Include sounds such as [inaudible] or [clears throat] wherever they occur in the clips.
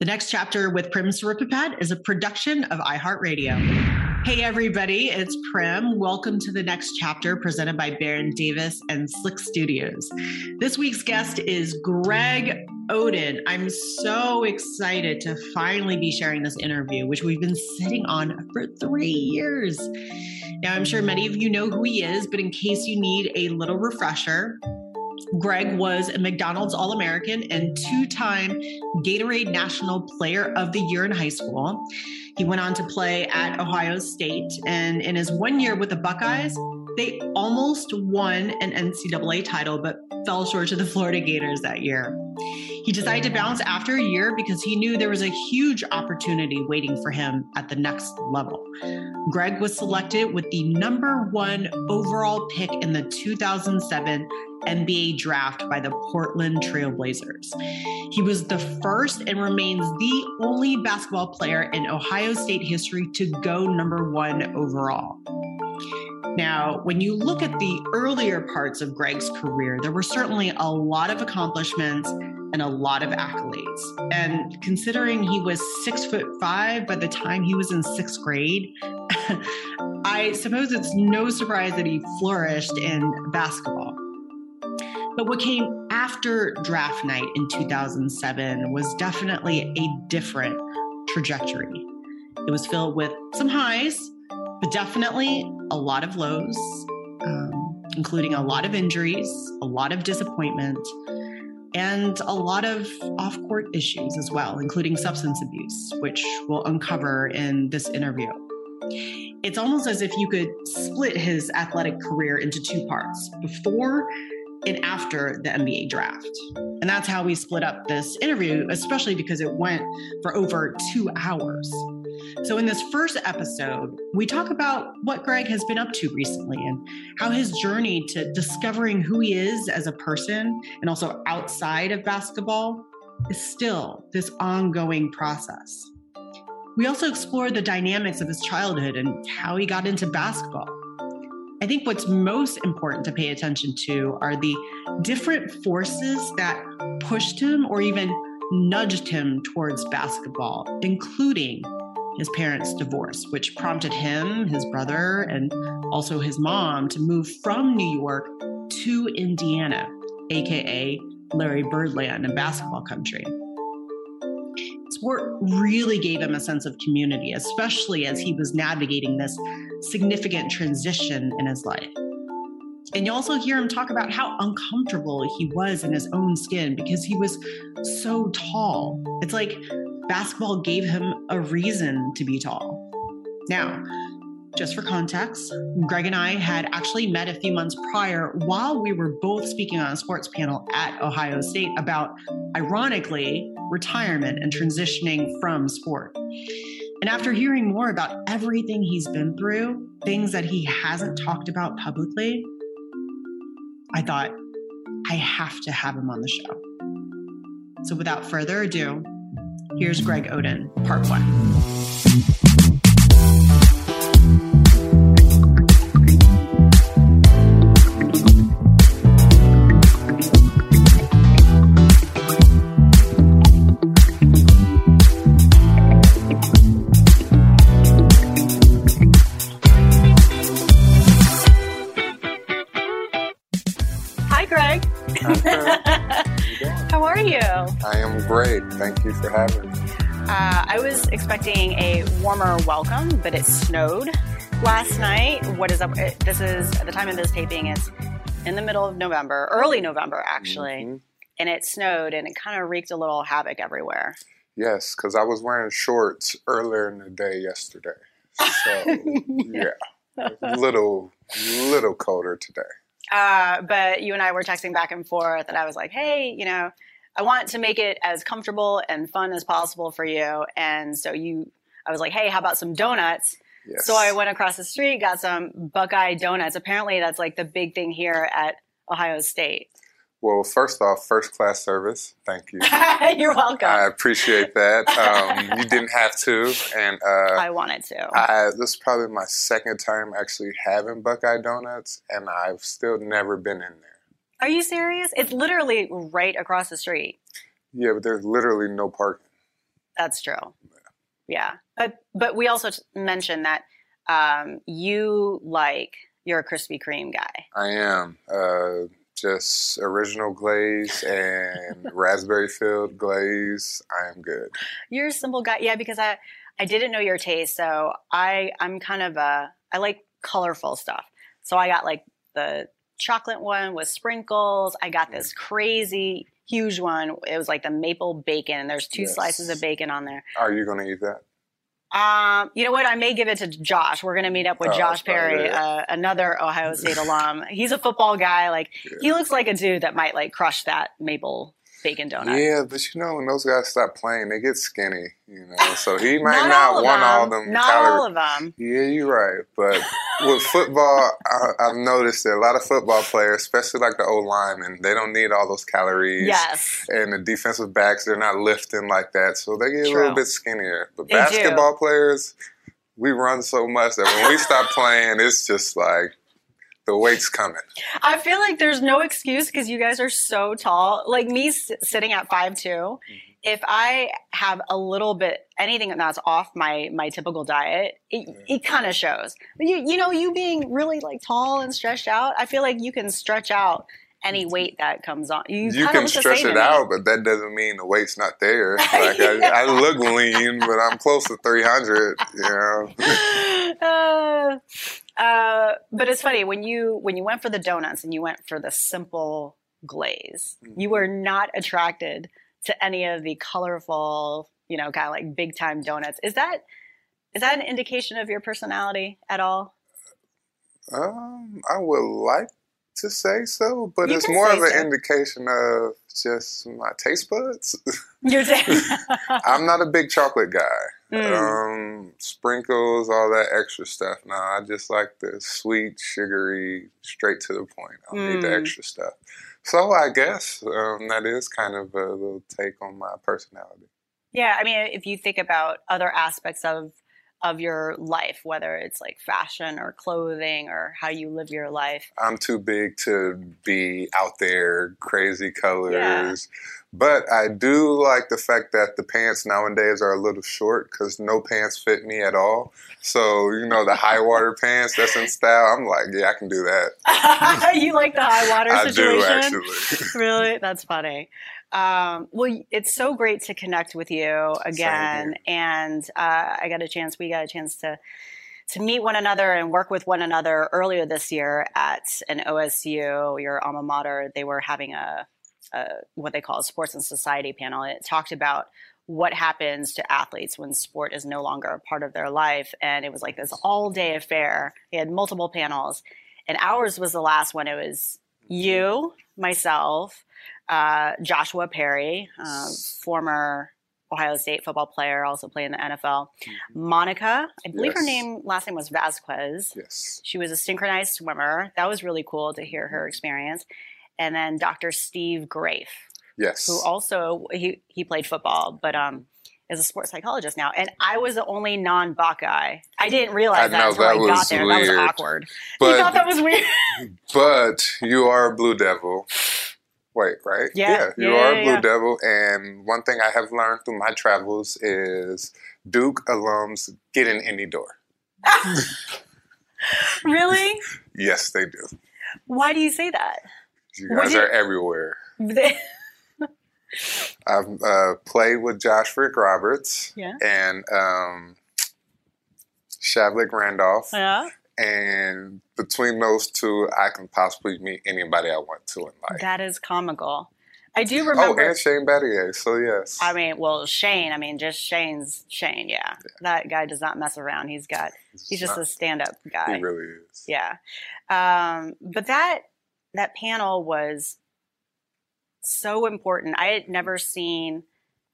The next chapter with Prim Siripipat is a production of iHeartRadio. Hey, everybody, it's Prim. Welcome to the next chapter presented by Baron Davis and Slick Studios. This week's guest is Greg Oden. I'm so excited to finally be sharing this interview, which we've been sitting on for three years. Now, I'm sure many of you know who he is, but in case you need a little refresher, Greg was a McDonald's All American and two time Gatorade National Player of the Year in high school. He went on to play at Ohio State, and in his one year with the Buckeyes, they almost won an NCAA title, but fell short to the Florida Gators that year. He decided to bounce after a year because he knew there was a huge opportunity waiting for him at the next level. Greg was selected with the number one overall pick in the 2007 NBA draft by the Portland Trailblazers. He was the first and remains the only basketball player in Ohio State history to go number one overall. Now, when you look at the earlier parts of Greg's career, there were certainly a lot of accomplishments and a lot of accolades. And considering he was six foot five by the time he was in sixth grade, [laughs] I suppose it's no surprise that he flourished in basketball. But what came after draft night in 2007 was definitely a different trajectory. It was filled with some highs, but definitely a lot of lows, um, including a lot of injuries, a lot of disappointment, and a lot of off court issues as well, including substance abuse, which we'll uncover in this interview. It's almost as if you could split his athletic career into two parts before and after the NBA draft. And that's how we split up this interview, especially because it went for over two hours. So, in this first episode, we talk about what Greg has been up to recently and how his journey to discovering who he is as a person and also outside of basketball is still this ongoing process. We also explore the dynamics of his childhood and how he got into basketball I think what's most important to pay attention to are the different forces that pushed him or even nudged him towards basketball, including his parents' divorce, which prompted him, his brother, and also his mom to move from New York to Indiana, aka Larry Birdland and basketball country. Sport really gave him a sense of community, especially as he was navigating this significant transition in his life. And you also hear him talk about how uncomfortable he was in his own skin because he was so tall. It's like basketball gave him a reason to be tall. Now, just for context, Greg and I had actually met a few months prior while we were both speaking on a sports panel at Ohio State about, ironically, retirement and transitioning from sport. And after hearing more about everything he's been through, things that he hasn't talked about publicly, I thought, I have to have him on the show. So without further ado, here's Greg Oden, part one. Hi, Greg. [laughs] How are you? I am great. Thank you for having me. Uh, expecting a warmer welcome, but it snowed last night. What is up? This is at the time of this taping. It's in the middle of November, early November actually, mm-hmm. and it snowed and it kind of wreaked a little havoc everywhere. Yes, because I was wearing shorts earlier in the day yesterday. So [laughs] yeah, a little little colder today. Uh, but you and I were texting back and forth, and I was like, "Hey, you know, I want to make it as comfortable and fun as possible for you. And so you, I was like, hey, how about some donuts? Yes. So I went across the street, got some Buckeye donuts. Apparently, that's like the big thing here at Ohio State. Well, first off, first class service. Thank you. [laughs] You're welcome. I appreciate that. [laughs] Um, you didn't have to, and uh, I wanted to. I, this is probably my second time actually having Buckeye Donuts, and I've still never been in there. Are you serious? It's literally right across the street. Yeah, but there's literally no parking. That's true. Yeah, but but we also t- mentioned that um, you like you're a Krispy Kreme guy. I am uh, just original glaze and [laughs] raspberry filled glaze. I am good. You're a simple guy, yeah. Because I I didn't know your taste, so I I'm kind of a I like colorful stuff. So I got like the chocolate one with sprinkles. I got this crazy huge one. It was like the maple bacon. There's two Yes. slices of bacon on there. Are you gonna eat that? Um, you know what? I may give it to Josh. We're going to meet up with Oh, Josh Perry, uh, another Ohio State alum. He's a football guy. Like he looks like a dude that might like crush that maple bacon. Yeah, but you know when those guys stop playing, they get skinny. You know, so he [laughs] might not, not, all want them. all them not calories. all of them. Yeah, you're right. But with football, I, I've noticed that a lot of football players, especially like the old linemen, they don't need all those calories. Yes. And the defensive backs, they're not lifting like that, so they get a little bit skinnier. But They do. basketball players, we run so much that when we stop playing, it's just like the weight's coming. I feel like there's no excuse because you guys are so tall. Like me s- sitting at five Mm-hmm. if I have a little bit anything that's off my my typical diet, it, it kind of shows. But you you know you being really like tall and stretched out, I feel like you can stretch out any weight that comes on. You, Mm-hmm. You can stretch it out, but that doesn't mean the weight's not there. [laughs] Like I, I look lean, but I'm close to 300. You know. [laughs] uh, uh, but it's funny when you when you went for the donuts and you went for the simple glaze, you were not attracted to any of the colorful, you know, kind of like big time donuts. Is that is that an indication of your personality at all? Um, I would like to say so, but You it's more of an so. indication of just my taste buds. You're [laughs] I'm not a big chocolate guy. [laughs] Mm. Um, sprinkles, all that extra stuff. No, I just like the sweet, sugary, straight to the point. I don't need the Mm. extra stuff. So I guess um, that is kind of a little take on my personality. Yeah, I mean, if you think about other aspects of of your life, whether it's like fashion or clothing or how you live your life, I'm too big to be out there, crazy colors. But I do like the fact that the pants nowadays are a little short because no pants fit me at all. So, you know, the high water pants that's in style, I'm like, yeah, I can do that. [laughs] you like the high water situation? I do actually. [laughs] really? That's funny. Um, well, it's so great to connect with you again, and uh, I got a chance. We got a chance to to meet one another and work with one another earlier this year at an OSU, your alma mater. They were having a, a what they call a sports and society panel. It talked about what happens to athletes when sport is no longer a part of their life, and it was like this all day affair. They had multiple panels, and ours was the last one. It was you, myself, uh, Joshua Perry, uh, former Ohio State football player, also played in the NFL. Monica, I believe her name last name was Vasquez. Yes. She was a synchronized swimmer. That was really cool to hear her experience. And then Dr. Steve Graef, Yes. who also he he played football, but um is a sports psychologist now. And I was the only non-Buckeye. I didn't realize I that know, until that I got there. That was weird. awkward. you thought that was weird. [laughs] but you are a Blue Devil. Wait, right? Yeah. you Yeah, are a Blue yeah. Devil. And one thing I have learned through my travels is Duke alums get in any door. [laughs] really? [laughs] Yes, they do. Why do you say that? You guys are everywhere. [laughs] I've uh, played with Josh McRoberts Yeah. and um, Shavlik Randolph. yeah. And between those two, I can possibly meet anybody I want to in life. That is comical. I do remember. Oh, and Shane Battier. So, yes. I mean, well, Shane. I mean, just Shane's Shane. Yeah, that guy does not mess around. He's got. He's just a stand-up guy. He really is. Yeah. Um, but that that panel was so important. I had never seen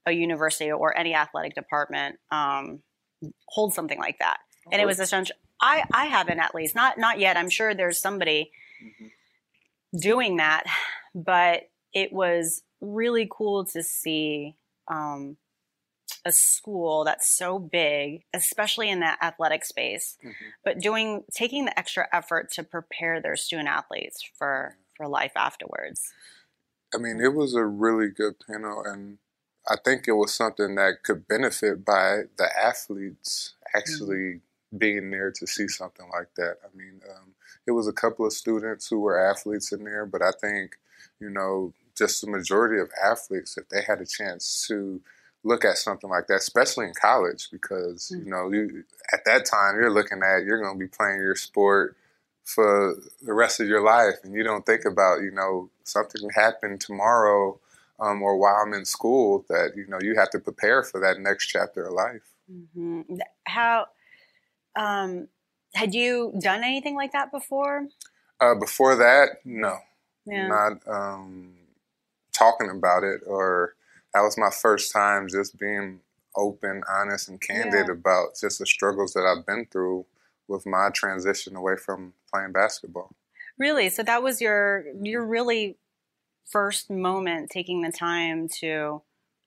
a university or any athletic department um, hold something like that, and it was essential. I I haven't at least not not yet. I'm sure there's somebody mm-hmm. doing that, but it was really cool to see um, a school that's so big, especially in that athletic space, mm-hmm. but doing taking the extra effort to prepare their student athletes for for life afterwards. I mean, it was a really good panel, and I think it was something that could benefit by the athletes actually mm-hmm. Being there to see something like that. I mean, um, it was a couple of students who were athletes in there, but I think, you know, just the majority of athletes, if they had a chance to look at something like that, especially in college, because mm-hmm. you know, you, at that time you're looking at you're going to be playing your sport for the rest of your life, and you don't think about you know something can happen tomorrow um, or while I'm in school that you know you have to prepare for that next chapter of life. Mm-hmm. How um, had you done anything like that before? Uh, before that, no, yeah. not um, talking about it or that was my first time just being open, honest, and candid yeah. about just the struggles that I've been through with my transition away from playing basketball. Really? So that was your your really first moment taking the time to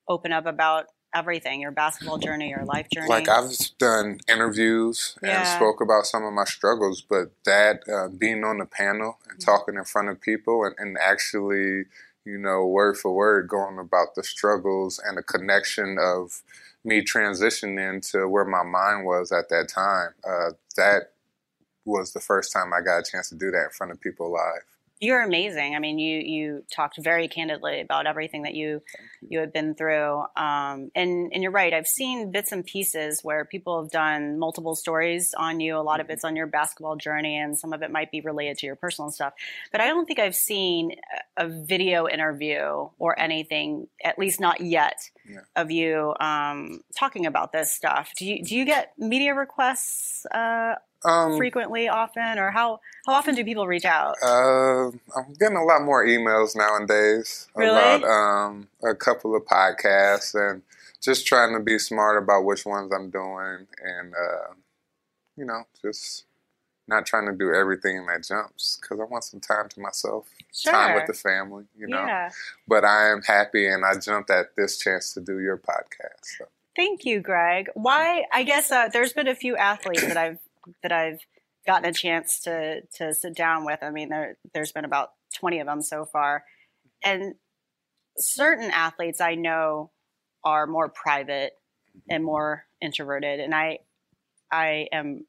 open up about everything your basketball journey your life journey like i've done interviews yeah. and spoke about some of my struggles but that uh, being on the panel and mm-hmm. talking in front of people and, and actually you know, word for word, going about the struggles and the connection of me transitioning to where my mind was at that time. Uh, that was the first time I got a chance to do that in front of people live. You're amazing. I mean, you you talked very candidly about everything that you you. had been through, um, and and you're right. I've seen bits and pieces where people have done multiple stories on you. A lot mm-hmm. of it's on your basketball journey, and some of it might be related to your personal stuff. But I don't think I've seen a video interview or anything, at least not yet, yeah. of you um, talking about this stuff. Do you do you get media requests uh, um, frequently, often, or how how often do people reach out? Uh, I'm getting a lot more emails nowadays really? about um, a couple of podcasts and just trying to be smart about which ones I'm doing, and uh, you know, just not trying to do everything that jumps because I want some time to myself, sure. time with the family, you know. Yeah. But I am happy, and I jumped at this chance to do your podcast. So. Thank you, Greg. Why? I guess uh, there's been a few athletes that I've that I've gotten a chance to to sit down with. I mean, there there's been about 20 of them so far, and certain athletes I know are more private and more introverted, and I I am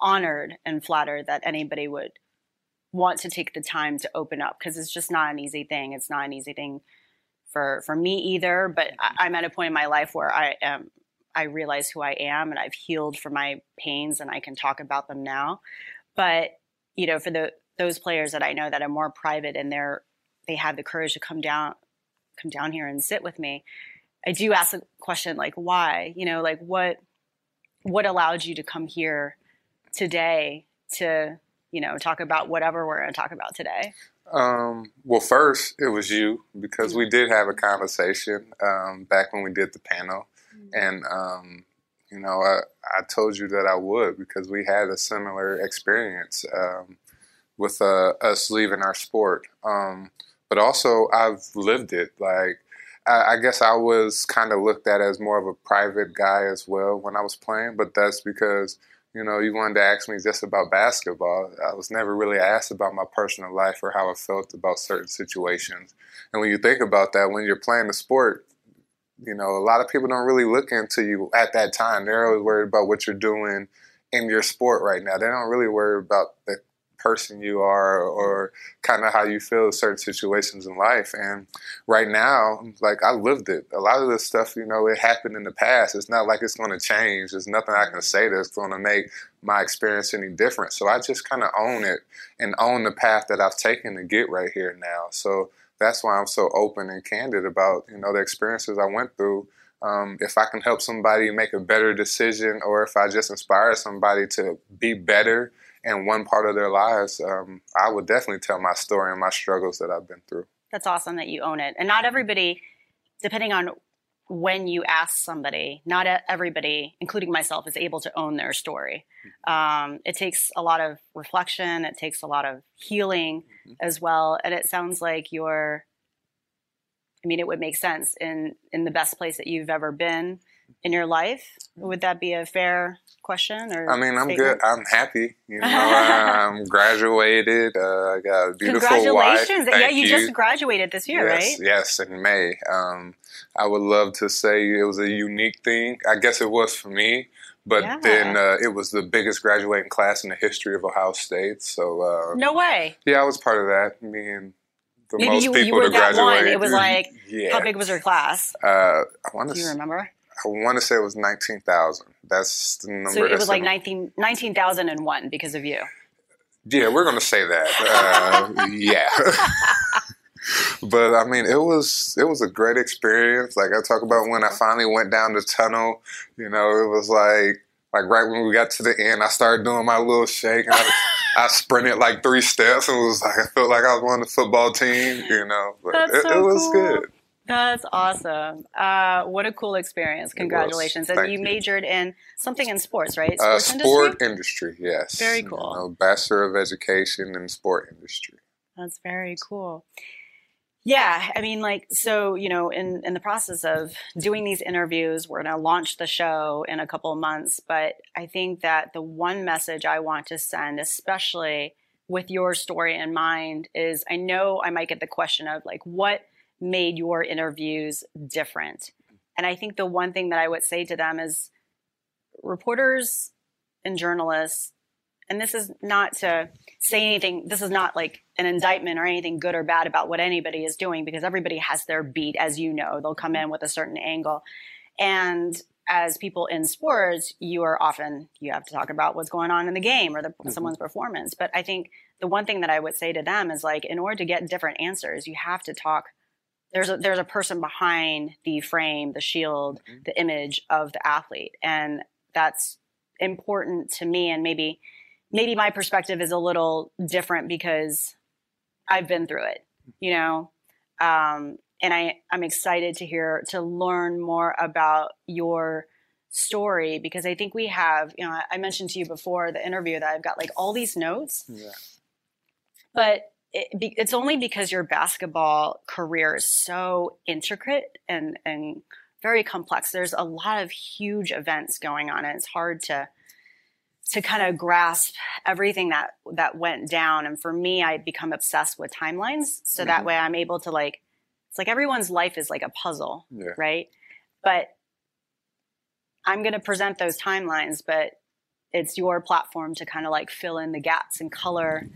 honored and flattered that anybody would want to take the time to open up because it's just not an easy thing. It's not an easy thing for for me either. But I, am at a point in my life where I am I realize who I am and I've healed from my pains and I can talk about them now. But you know, for the those players that I know that are more private and they're they have the courage to come down come down here and sit with me. I do ask a question like why? You know, like what what allowed you to come here today to, you know, talk about whatever we're going to talk about today? Um, well, first, it was you because we did have a conversation um, back when we did the panel. And, um, you know, I, I told you that I would because we had a similar experience um, with uh, us leaving our sport. Um, but also, I've lived it. Like, I, I guess I was kind of looked at as more of a private guy as well when I was playing, but that's because you know, you wanted to ask me just about basketball. I was never really asked about my personal life or how I felt about certain situations. And when you think about that, when you're playing the sport, you know, a lot of people don't really look into you at that time. They're always worried about what you're doing in your sport right now. They don't really worry about the person you are or kind of how you feel in certain situations in life. And right now, like I lived it. A lot of this stuff, you know, it happened in the past. It's not like it's going to change. There's nothing I can say that's going to make my experience any different. So I just kind of own it and own the path that I've taken to get right here now. So that's why I'm so open and candid about you know the experiences I went through. Um, if I can help somebody make a better decision, or if I just inspire somebody to be better in one part of their lives, um, I would definitely tell my story and my struggles that I've been through. that's awesome that you own it. And not everybody, depending on when you ask somebody, not everybody, including myself, is able to own their story. Um, it takes a lot of reflection. It takes a lot of healing mm-hmm. as well. And it sounds like you're. I mean, it would make sense in in the best place that you've ever been in your life. Would that be a fair question? Or I mean, I'm statement? good. I'm happy. You [laughs] know, I'm graduated. Uh, I got a beautiful Congratulations! Wife. yeah, you, you, just graduated this year, yes, right? Yes, in May. Um, I would love to say it was a unique thing. I guess it was for me. But yeah. then uh, it was the biggest graduating class in the history of Ohio State. So uh, no way. Yeah, I was part of that. Me and the Maybe most you, people you were to that graduate. One. It was like yeah. how big was your [laughs] class? Uh, I want to. Do you remember? I want to say it was 19,000. That's the number. So it was like 19, 19,001 because of you. Yeah, we're going to say that. Uh, [laughs] yeah. [laughs] but I mean, it was it was a great experience. Like I talk about when I finally went down the tunnel. You know, it was like like right when we got to the end, I started doing my little shake. And I, I sprinted like three steps and it was like I felt like I was on the football team. You know, but it, so it, was cool. good. That's awesome. Uh, what a cool experience. Congratulations. And you, you, majored in something in sports, right? Uh, sports uh, sport industry? industry? yes. Very cool. You know, Bachelor of Education in Sport Industry. That's very cool. Yeah, I mean, like, so, you know, in, in the process of doing these interviews, we're going to launch the show in a couple of months. But I think that the one message I want to send, especially with your story in mind, is I know I might get the question of, like, what made your interviews different? And I think the one thing that I would say to them is reporters and journalists, and this is not to say anything, this is not like an indictment or anything good or bad about what anybody is doing because everybody has their beat, as you know. They'll come in with a certain angle. And as people in sports, you are often you have to talk about what's going on in the game or the, mm-hmm. someone's performance. But I think the one thing that I would say to them is like, in order to get different answers, you have to talk there's a there's a person behind the frame, the shield, mm-hmm. the image of the athlete, and that's important to me. And maybe maybe my perspective is a little different because I've been through it, you know. Um, and I I'm excited to hear to learn more about your story because I think we have, you know, I mentioned to you before the interview that I've got like all these notes. Yeah. But it, it's only because your basketball career is so intricate and and very complex. There's a lot of huge events going on, and it's hard to to kind of grasp everything that that went down. And for me, I become obsessed with timelines, so mm-hmm. that way I'm able to like. It's like everyone's life is like a puzzle, yeah. right? But I'm going to present those timelines, but it's your platform to kind of like fill in the gaps and color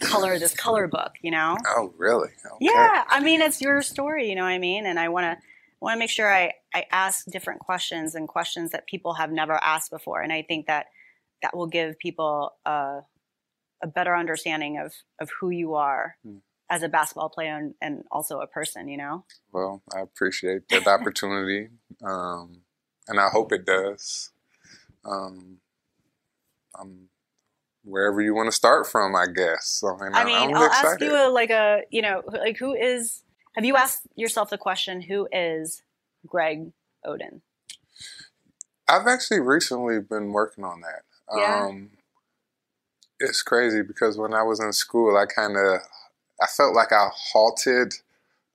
color this color book, you know? Oh, really? Okay. Yeah. I mean, it's your story, you know what I mean? And I want to want to make sure I, I ask different questions and questions that people have never asked before. And I think that that will give people a, a better understanding of, of who you are hmm. as a basketball player and, and, also a person, you know? Well, I appreciate that opportunity. [laughs] Um, and I hope it does. Um, I'm wherever you want to start from, I guess. So, I mean, I mean I'll excited. ask you a, like a, you know, like who is, have you asked yourself the question, who is Greg Oden? I've actually recently been working on that. Yeah. Um, it's crazy because when I was in school, I kind of, I felt like I halted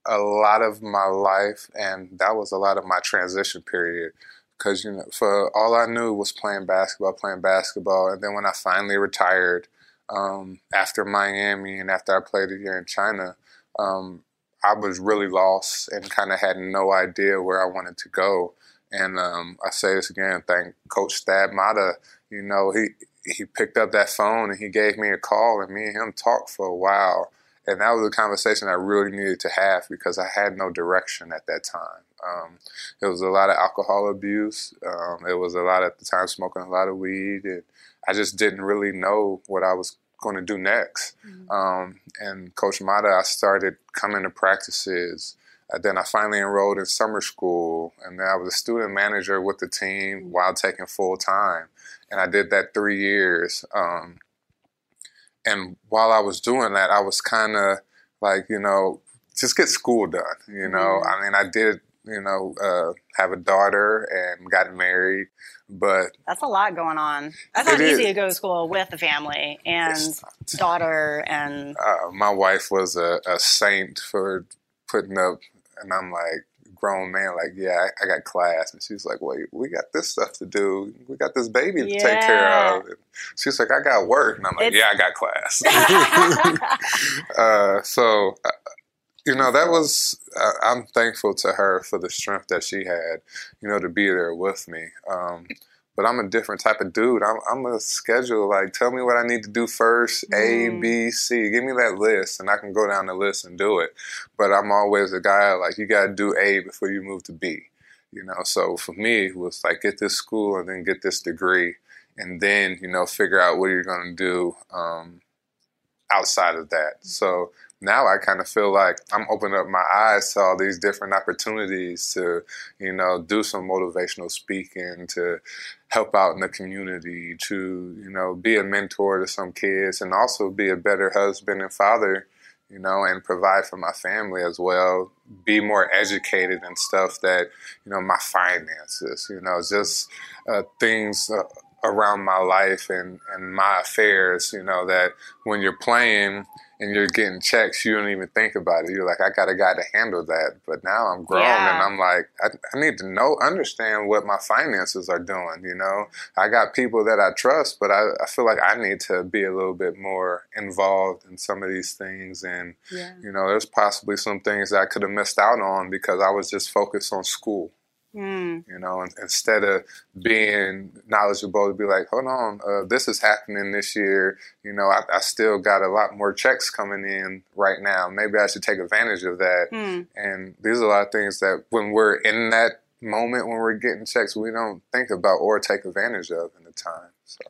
a lot of my life, and that was a lot of my transition period because you know for all I knew was playing basketball, playing basketball, and then when I finally retired um, after Miami and after I played a year in China, um, I was really lost and kind of had no idea where I wanted to go. And um, I say this again, thank Coach Thad Matta. You know, he he picked up that phone and he gave me a call, and me and him talked for a while. And that was a conversation I really needed to have because I had no direction at that time. Um, it was a lot of alcohol abuse. Um, it was a lot at the time smoking a lot of weed, and I just didn't really know what I was going to do next. Mm-hmm. Um, and Coach Matta, I started coming to practices. Uh, then I finally enrolled in summer school, and then I was a student manager with the team mm-hmm. while taking full time, and I did that three years. Um, and while I was doing that, I was kind of like, you know, just get school done. You know, mm-hmm. I mean, I did you know, uh, have a daughter and got married. But that's a lot going on. That's not easy is. to go to school with a family and daughter and. Uh, my wife was a, a, saint for putting up, and I'm like, grown man, like, yeah, I, I, got class, and she's like, wait, we got this stuff to do. We got this baby to yeah. take care of. And she's like, I got work, and I'm like, it's... yeah, I got class. [laughs] [laughs] uh, so uh, you know that was uh, i'm thankful to her for the strength that she had you know to be there with me um, but i'm a different type of dude. I'm, I'm a schedule like tell me what i need to do first mm. a b c. Give me that list and i can go down the list and do it. But i'm always a guy like you got to do a before you move to b you know? So for me it was like get this school and then get this degree and then you know figure out what you're going to do um, outside of that. So now I kind of feel like I'm opening up my eyes to all these different opportunities to, you know, do some motivational speaking, to help out in the community, to, you know, be a mentor to some kids and also be a better husband and father, you know, and provide for my family as well, be more educated and stuff that, you know, my finances, you know, just uh, things. Uh, around my life and, and my affairs, you know, that when you're playing, and you're getting checks, you don't even think about it. You're like, I got a guy to handle that. But now I'm grown yeah. and I'm like, I, I, need to know, understand what my finances are doing. You know, I got people that I trust, but I, I feel like I need to be a little bit more involved in some of these things. And, yeah. you know, there's possibly some things that I could have missed out on because I was just focused on school. Mm. You know, instead of being knowledgeable to be like, hold on, uh, this is happening this year. You know, I, I, still got a lot more checks coming in right now. Maybe I should take advantage of that. Mm. And these are a lot of things that when we're in that moment, when we're getting checks, we don't think about or take advantage of in the time. So.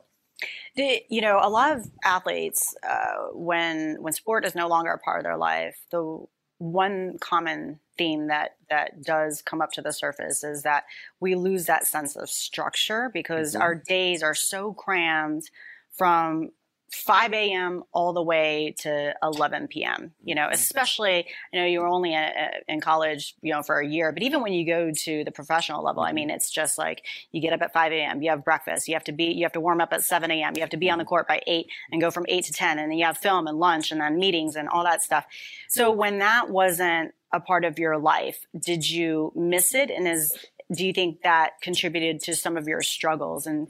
You know, a lot of athletes, uh, when when sport is no longer a part of their life, the one common theme that that does come up to the surface is that we lose that sense of structure because mm-hmm. our days are so crammed from 5 a.m. all the way to 11 p.m. You know, mm-hmm. especially you know you were only a, a, in college, you know, for a year, but even when you go to the professional level, I mm-hmm. mean, it's just like you get up at 5 a.m. You have breakfast, you have to be, you have to warm up at 7 a.m. You have to be on the mm-hmm. court by 8 and go from 8 to 10, and then you have film and lunch and then meetings and all that stuff. So when that wasn't a part of your life, did you miss it? And is do you think that contributed to some of your struggles and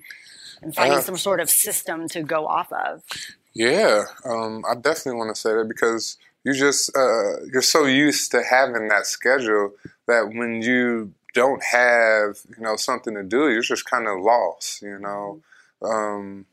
and finding uh, some sort of system to go off of. Yeah, um, I definitely want to say that because you just uh, you're so used to having that schedule that when you don't have you know something to do, you're just kind of lost, you know. Um,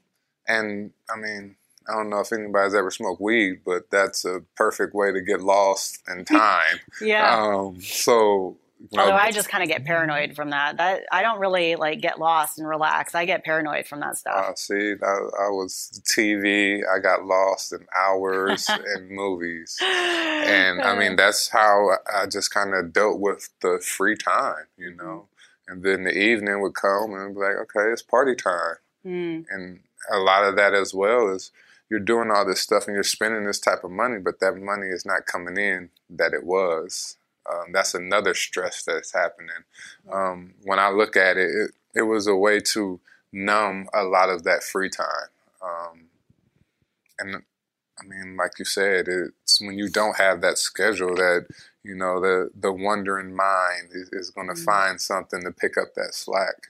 and I mean, I don't know if anybody's ever smoked weed, but that's a perfect way to get lost in [laughs] time. yeah. Um, so Although I just kind of get paranoid from that. That I don't really like get lost and relax. I get paranoid from that stuff. Uh, see, I, I was TV. I got lost in hours [laughs] in movies, and I mean that's how I just kind of dealt with the free time, you know. And then the evening would come and be like, okay, it's party time, mm. and a lot of that as well is you're doing all this stuff and you're spending this type of money, but that money is not coming in that it was. Um, that's another stress that's happening. Um, when I look at it, it, it, was a way to numb a lot of that free time. Um, and I mean, like you said, it's when you don't have that schedule that you know the the wandering mind is, is going to mm-hmm. find something to pick up that slack.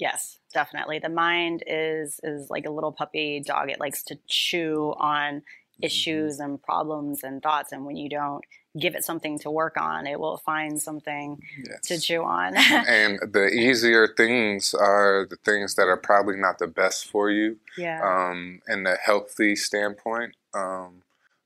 Yes, definitely. The mind is is like a little puppy dog. It likes to chew on mm-hmm. issues and problems and thoughts, and when you don't give it something to work on, it will find something yes. to chew on. [laughs] and the easier things are the things that are probably not the best for you. Yeah. Um, in the healthy standpoint. Um,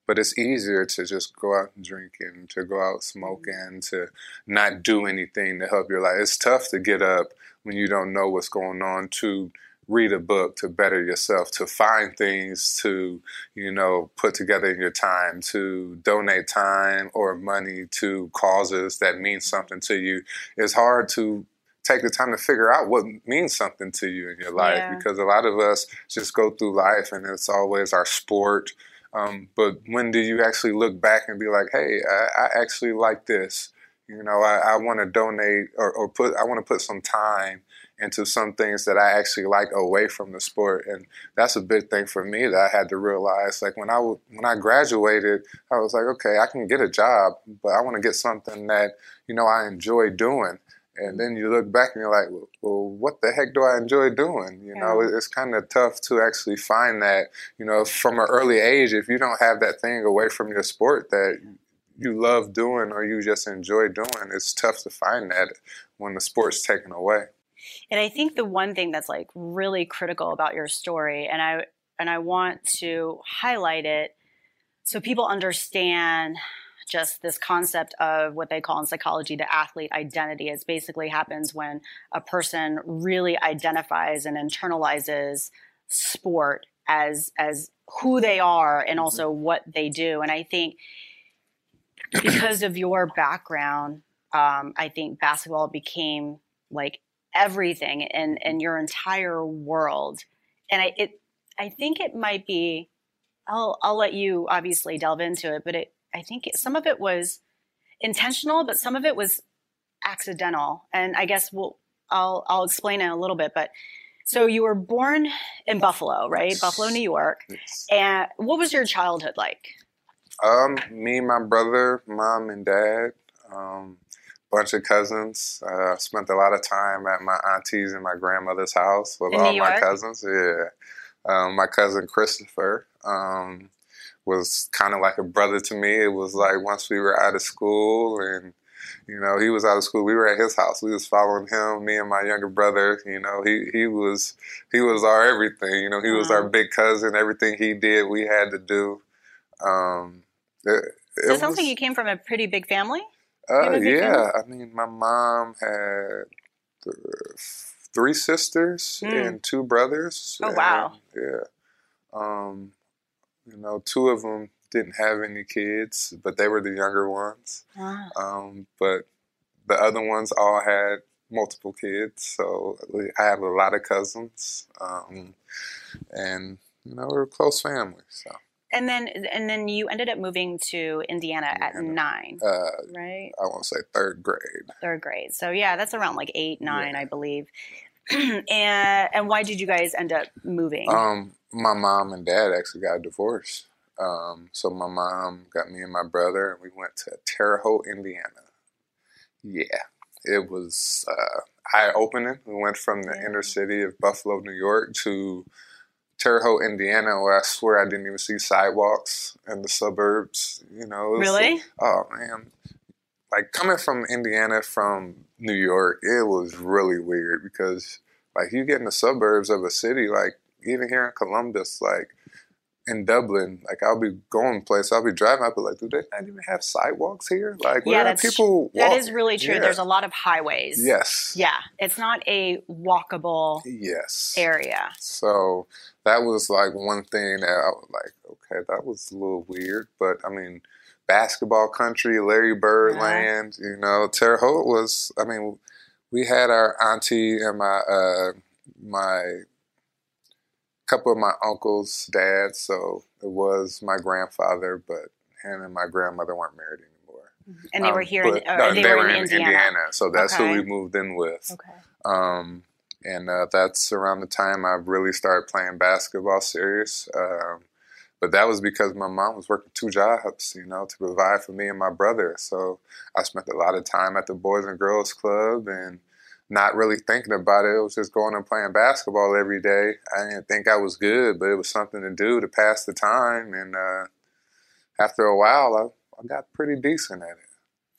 but it's easier to just go out and drink and to go out smoking to not do anything to help your life. It's tough to get up when you don't know what's going on to read a book to better yourself, to find things to, you know, put together in your time, to donate time or money to causes that mean something to you. It's hard to take the time to figure out what means something to you in your life yeah. because a lot of us just go through life and it's always our sport, Um, but when do you actually look back and be like, hey, I, I actually like this? You know, I, I want to donate or, or put, I want to put some time into some things that I actually like away from the sport, and that's a big thing for me that I had to realize. Like when I when I graduated, I was like, okay, I can get a job, but I want to get something that you know I enjoy doing. And then you look back and you're like, well, what the heck do I enjoy doing? You know, it's kind of tough to actually find that, you know, from an early age, if you don't have that thing away from your sport that you love doing or you just enjoy doing, it's tough to find that when the sport's taken away. And I think the one thing that's like really critical about your story, and I and I want to highlight it so people understand just this concept of what they call in psychology the athlete identity. It basically happens when a person really identifies and internalizes sport as as who they are and mm-hmm. also what they do. And I think because of your background, um, I think basketball became like everything and and your entire world. And I it I think it might be I'll I'll let you obviously delve into it, but it I think it, some of it was intentional, but some of it was accidental. And I guess we'll I'll I'll explain it a little bit, but so you were born in Buffalo, right? Buffalo, New York. Yes. And what was your childhood like? Um, me, my brother, mom, and dad. Um, bunch of cousins. Uh, spent a lot of time at my auntie's and my grandmother's house with In all my cousins. Yeah, um, my cousin Christopher um, was kind of like a brother to me. It was like once we were out of school and you know he was out of school, we were at his house. We was following him. Me and my younger brother. You know he he was he was our everything. You know he was our mm-hmm. big cousin. Everything he did, we had to do. Um, it, so it sounds was, like you came from a pretty big family. Uh, yeah, I mean, my mom had three sisters mm. and two brothers. Oh wow! yeah, um, you know, two of them didn't have any kids, but they were the younger ones. Ah. Um, but the other ones all had multiple kids, so I have a lot of cousins, um, and you know, we're a close family. So and then and then you ended up moving to Indiana, Indiana. at nine, uh, right? I want to say third grade. Third grade. So yeah, that's around like eight, nine, yeah. I believe. [clears throat] and and why did you guys end up moving? Um, my mom and dad actually got divorced. Um, so my mom got me and my brother, and we went to Terre Haute, Indiana. Yeah, it was uh, eye opening. We went from the yeah. inner city of Buffalo, New York, to Terre Haute, Indiana, where I swear I didn't even see sidewalks in the suburbs. You know, really? Like, oh man, like coming from Indiana from New York, it was really weird because like you get in the suburbs of a city, like even here in Columbus, like in Dublin, like I'll be going place, I'll be driving, I'll be like, do they not even have sidewalks here? Like, yeah, that's, people walk? that is really true. Yeah. There's a lot of highways. Yes. Yeah, it's not a walkable yes area. So that was like one thing that I was like, okay, that was a little weird, but I mean, basketball country, Larry Bird yeah. land, you know, Terre Haute was. I mean, we had our auntie and my uh, my couple of my uncles' dads, so it was my grandfather, but him and my grandmother weren't married anymore. Mm-hmm. And they um, were here, but, in, no, they, they, were, in, Indiana. Indiana. So that's okay. who we moved in with. Okay. Um, and uh, that's around the time I really started playing basketball serious. Um, but that was because my mom was working two jobs, you know, to provide for me and my brother. So I spent a lot of time at the Boys and Girls Club and not really thinking about it. It was just going and playing basketball every day. I didn't think I was good, but it was something to do to pass the time. And uh, after a while, I, I got pretty decent at it.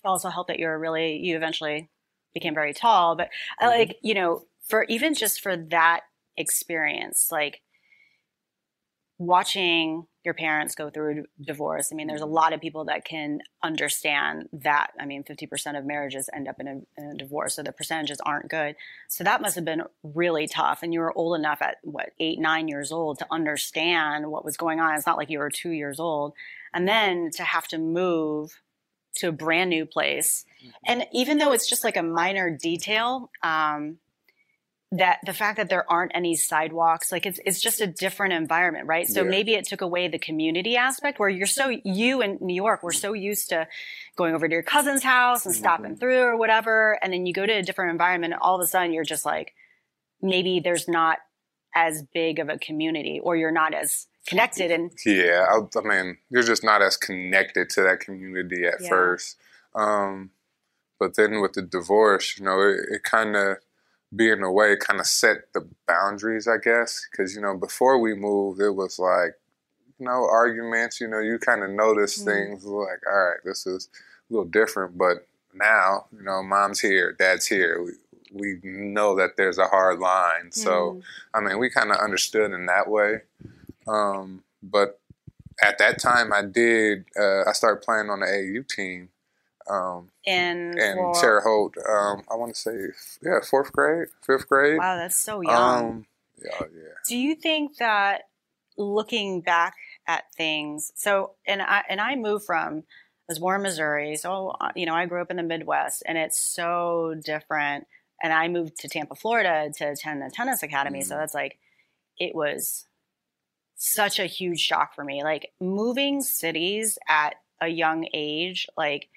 Also helped that you were really, you eventually became very tall. But mm-hmm. I like, you know, for even just for that experience, like watching your parents go through divorce. I mean, there's a mm-hmm. lot of people that can understand that. I mean, 50% of marriages end up in a, in a, divorce, so the percentages aren't good. So that must have been really tough. And you were old enough at what, eight, nine years old to understand what was going on. It's not like you were two years old. And then to have to move to a brand new place. Mm-hmm. And even though it's just like a minor detail, um, that the fact that there aren't any sidewalks, like it's it's just a different environment, right? So Yeah. maybe it took away the community aspect where you're so you in New York were so used to going over to your cousin's house and stopping through or whatever, and then you go to a different environment, and all of a sudden you're just like, maybe there's not as big of a community, or you're not as connected, and Yeah, I, I mean, you're just not as connected to that community at Yeah. first. Um, but then with the divorce, you know, it, it kind of, being away, kind of set the boundaries, I guess. Because, you know, before we moved, it was like, you know, arguments, you know, you kind of notice Mhm. things like, all right, this is a little different. But now, you know, mom's here, dad's here. We, we know that there's a hard line. So, Mm. I mean, we kind of understood in that way. Um, but at that time, I did. Uh, I started playing on the AU team um, in for- Terre Haute. Um, I want to say, yeah, fourth grade, fifth grade. wow, that's so young. Um, yeah, yeah. Do you think that looking back at things, so and I and I moved from I was born in Missouri, so uh, you know I grew up in the Midwest, and it's so different. And I moved to Tampa, Florida, to attend a tennis academy. So Mhm. that's like it was such a huge shock for me. Like moving cities at a young age, like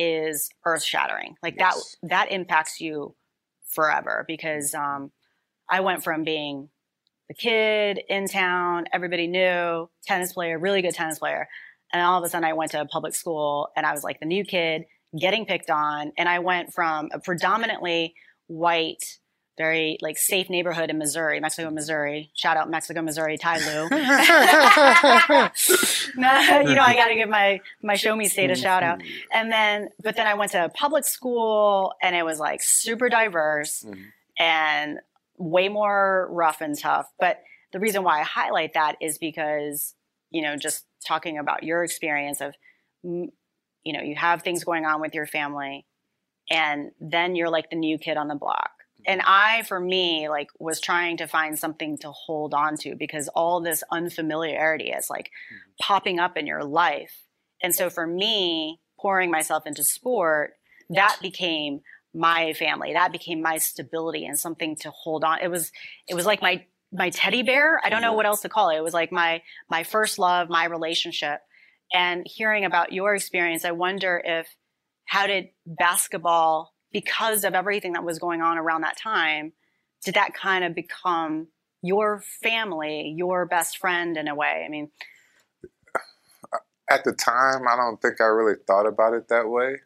is earth shattering. Like Yes. that that impacts you forever because um, I went from being the kid in town, everybody knew, tennis player, really good tennis player. And all of a sudden I went to a public school and I was like the new kid getting picked on. And I went from a predominantly white, very like safe neighborhood in Missouri, Mexico, Missouri. Shout out Mexico, Missouri, Ty Lue. [laughs] [laughs] Nah, you know, I got to give my my show me state a shout out. And then, but then I went to public school, and it was like super diverse Mhm. and way more rough and tough. But the reason why I highlight that is because you know, just talking about your experience of, you know, you have things going on with your family, and then you're like the new kid on the block. And mm-hmm. I, for me, like was trying to find something to hold on to because all this unfamiliarity is like mm-hmm. popping up in your life. And so for me, pouring myself into sport, that became my family. That became my stability and something to hold on. It was it was like my my teddy bear. I don't know what else to call it. It was like my my first love, my relationship. And hearing about your experience, I wonder if how did basketball because of everything that was going on around that time, did that kind of become your family, your best friend in a way? I mean, At the time, I don't think I really thought about it that way.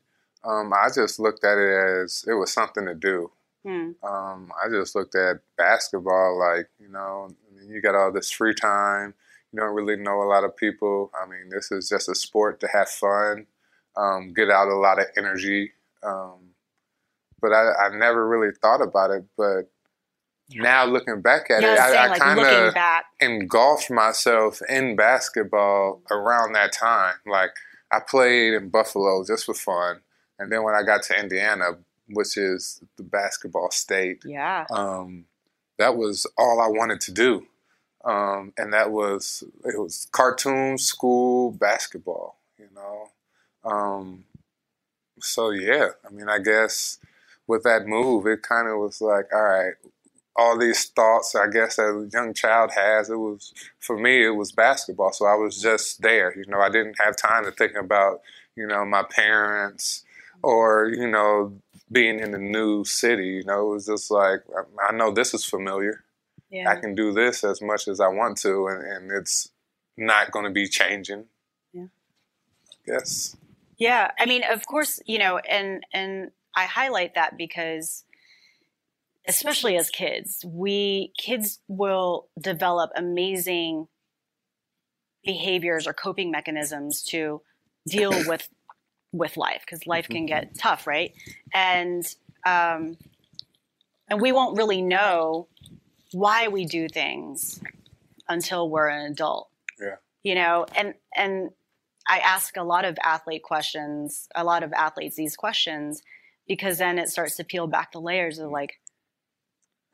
Um, I just looked at it as it was something to do. hmm, um, I just looked at basketball like, you know, I mean, you got all this free time. You don't really know a lot of people. I mean, this is just a sport to have fun, um, get out a lot of energy. Um, but I, I never really thought about it. But now looking back at you it? I, like kind of engulfed myself in basketball around that time. Like I played in Buffalo just for fun, and then when I got to Indiana, which is the basketball state, yeah. um, that was all I wanted to do, um, and that was it was cartoons, school, basketball. You know, um, so yeah. I mean, I guess with that move, it kind of was like, all right, all these thoughts. I guess that a young child has. It was for me. It was basketball, so I was just there. You know, I didn't have time to think about you know my parents or you know being in a new city. You know, it was just like I, I know this is familiar. Yeah. I can do this as much as I want to, and, and it's not going to be changing. Yeah. Yes. Yeah, I mean, of course, you know, and and I highlight that because especially as kids, we kids will develop amazing behaviors or coping mechanisms to deal with with life because life can get tough, right? And um and we won't really know why we do things until we're an adult. Yeah. You know, and and I ask a lot of athlete questions, a lot of athletes these questions, because then it starts to peel back the layers of like,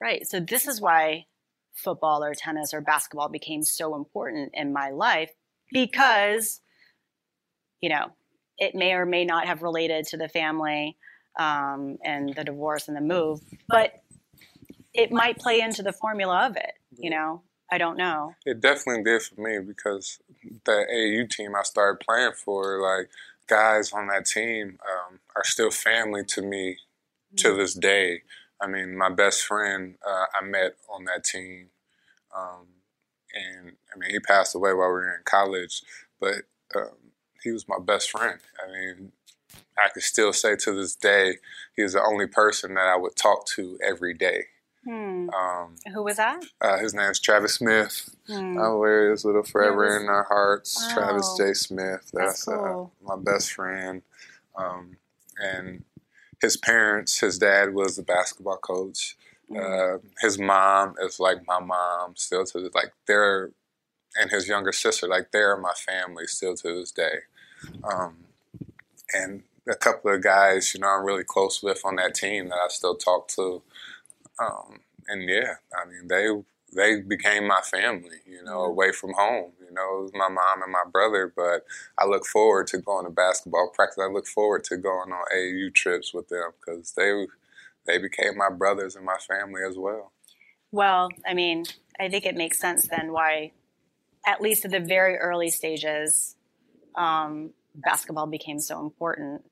right, so this is why football or tennis or basketball became so important in my life because, you know, it may or may not have related to the family um, and the divorce and the move, but it might play into the formula of it. You know, I don't know. It definitely did for me because the AU team I started playing for, like guys on that team, um, are still family to me mm-hmm. to this day. I mean, my best friend uh, I met on that team, um, and I mean, he passed away while we were in college, but um, he was my best friend. I mean, I could still say to this day, he was the only person that I would talk to every day. Hmm. Um, Who was that? Uh, his name is Travis Smith. Hmm. I'll wear his little forever was, in our hearts. Wow. Travis J. Smith. That's, That's uh, cool. uh, my best friend. Um, and his parents, his dad was the basketball coach. Uh, his mom is like my mom still to like they're and his younger sister like they're my family still to this day. Um, and a couple of guys, you know, I'm really close with on that team that I still talk to. Um, and yeah, I mean, they they became my family, you know, mm-hmm. away from home. You know, my mom and my brother, but I look forward to going to basketball practice. I look forward to going on AAU trips with them because they they became my brothers and my family as well. Well, I mean, I think it makes sense then why, at least at the very early stages, um, basketball became so important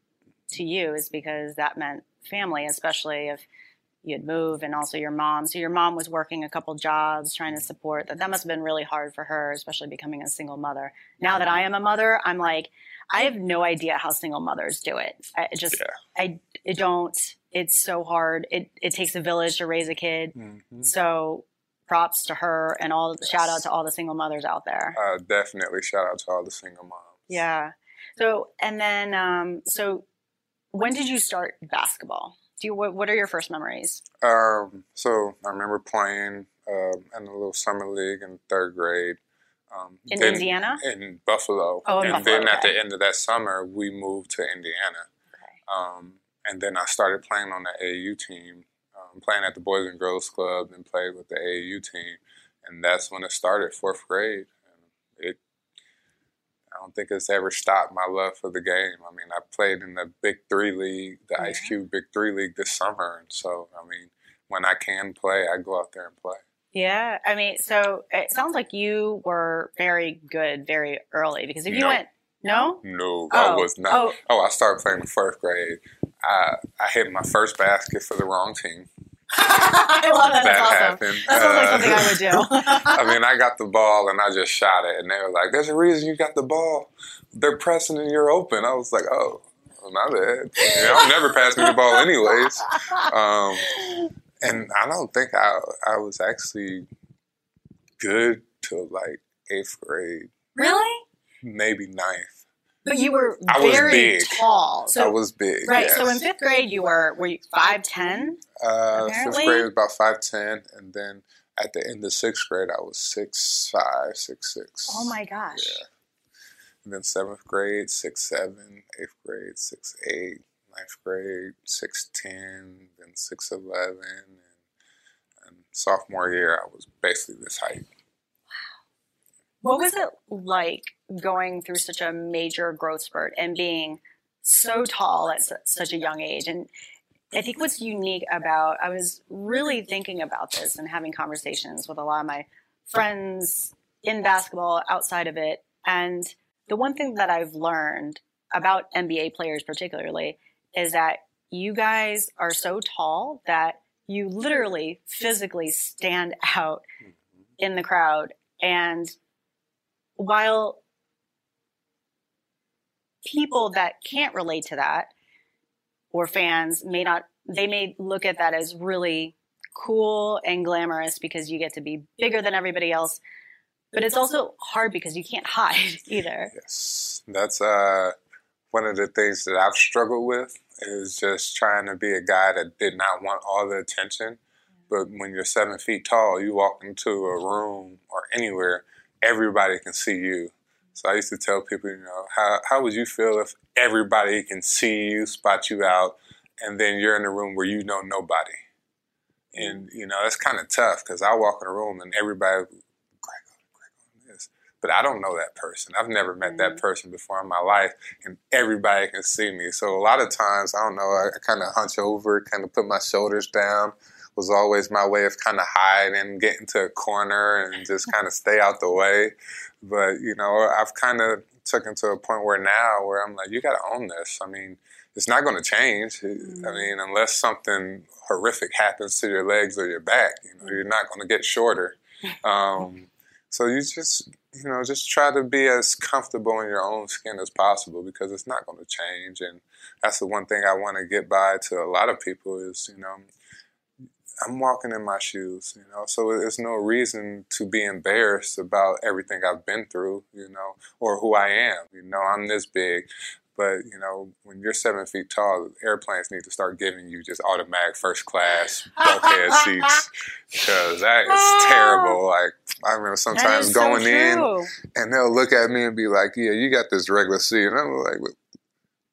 to you is because that meant family, especially if you'd move and also your mom. So your mom was working a couple jobs trying to support that. That must have been really hard for her, especially becoming a single mother. Now that I am a mother, I'm like, I have no idea how single mothers do it. I just, yeah. I, it don't, it's so hard. It, it takes a village to raise a kid. Mm-hmm. So props to her and all yes. shout out to all the single mothers out there. Uh, definitely shout out to all the single moms. Yeah. So, and then, um, so when did you start basketball? Do you what, what are your first memories? Um, so I remember playing uh, in a little summer league in third grade. Um, in then, Indiana? In Buffalo. Oh, in and Buffalo, then okay. at the end of that summer, we moved to Indiana. Okay. Um, and then I started playing on the AAU team, um, playing at the Boys and Girls Club, and played with the AAU team. And that's when it started, fourth grade. And it I don't think it's ever stopped my love for the game. I mean, I played in the Big Three League, the Ice mm-hmm. Cube Big Three League this summer, and so I mean, when I can play, I go out there and play. Yeah, I mean, so it sounds like you were very good very early because if you no. went, no, no, oh. I was not. Oh. oh, I started playing in first grade. I I hit my first basket for the wrong team. [laughs] I love that. That awesome. happened. That sounds like something I would do. [laughs] I mean, I got the ball and I just shot it, and they were like, "There's a reason you got the ball. They're pressing and you're open." I was like, "Oh, my bad. You know, never pass me the ball anyways." Um, and I don't think I I was actually good till like eighth grade. Really? Maybe ninth. But you were I was very big. tall. So, I was big. Right. Yes. So in fifth grade, you were were you five ten? Uh, fifth grade was about five ten, and then at the end of sixth grade, I was six five, six six. Oh my gosh. Yeah. And then seventh grade, six seven, eighth grade, six eight, ninth grade, six ten, then six eleven, and, and sophomore year, I was basically this height. What was it like going through such a major growth spurt and being so tall at such a young age? And I think what's unique about, I was really thinking about this and having conversations with a lot of my friends in basketball, outside of it. And the one thing that I've learned about NBA players, particularly, is that you guys are so tall that you literally physically stand [laughs] out mm-hmm. in the crowd. And while people that can't relate to that or fans may not they may look at that as really cool and glamorous because you get to be bigger than everybody else but it's also hard because you can't hide [laughs] either. Yes. That's uh one of the things that i've struggled with is just trying to be a guy that did not want all the attention. But when you're seven feet tall you walk into a room or anywhere everybody can see you. So I used to tell people, you know, how how would you feel if everybody can see you, spot you out, and then you're in a room where you know nobody? And you know, that's kind of tough because I walk in a room and everybody, Greg, Greg, this, but I don't know that person. I've never met that mm-hmm. person before in my life, and everybody can see me. So a lot of times, I don't know, I kind of hunch over, kind of put my shoulders down was always my way of kind of hiding, getting to a corner and just [laughs] kind of stay out the way. But, you know, I've kind of taken to a point where now where I'm like, you got to own this. I mean, it's not going to change. Mm-hmm. I mean, unless something horrific happens to your legs or your back, you know, you're not going to get shorter. [laughs] Um, so you just, you know, just try to be as comfortable in your own skin as possible because it's not going to change. And that's the one thing I want to get by to a lot of people is, you know, I'm walking in my shoes, you know, so there's no reason to be embarrassed about everything I've been through, you know, or who I am. You know, I'm this big. But you know, when you're seven feet tall, airplanes need to start giving you just automatic first class bulkhead [laughs] seats because that is terrible. Like I remember sometimes going so in and they'll look at me and be like, "Yeah, you got this regular seat," and I'm like,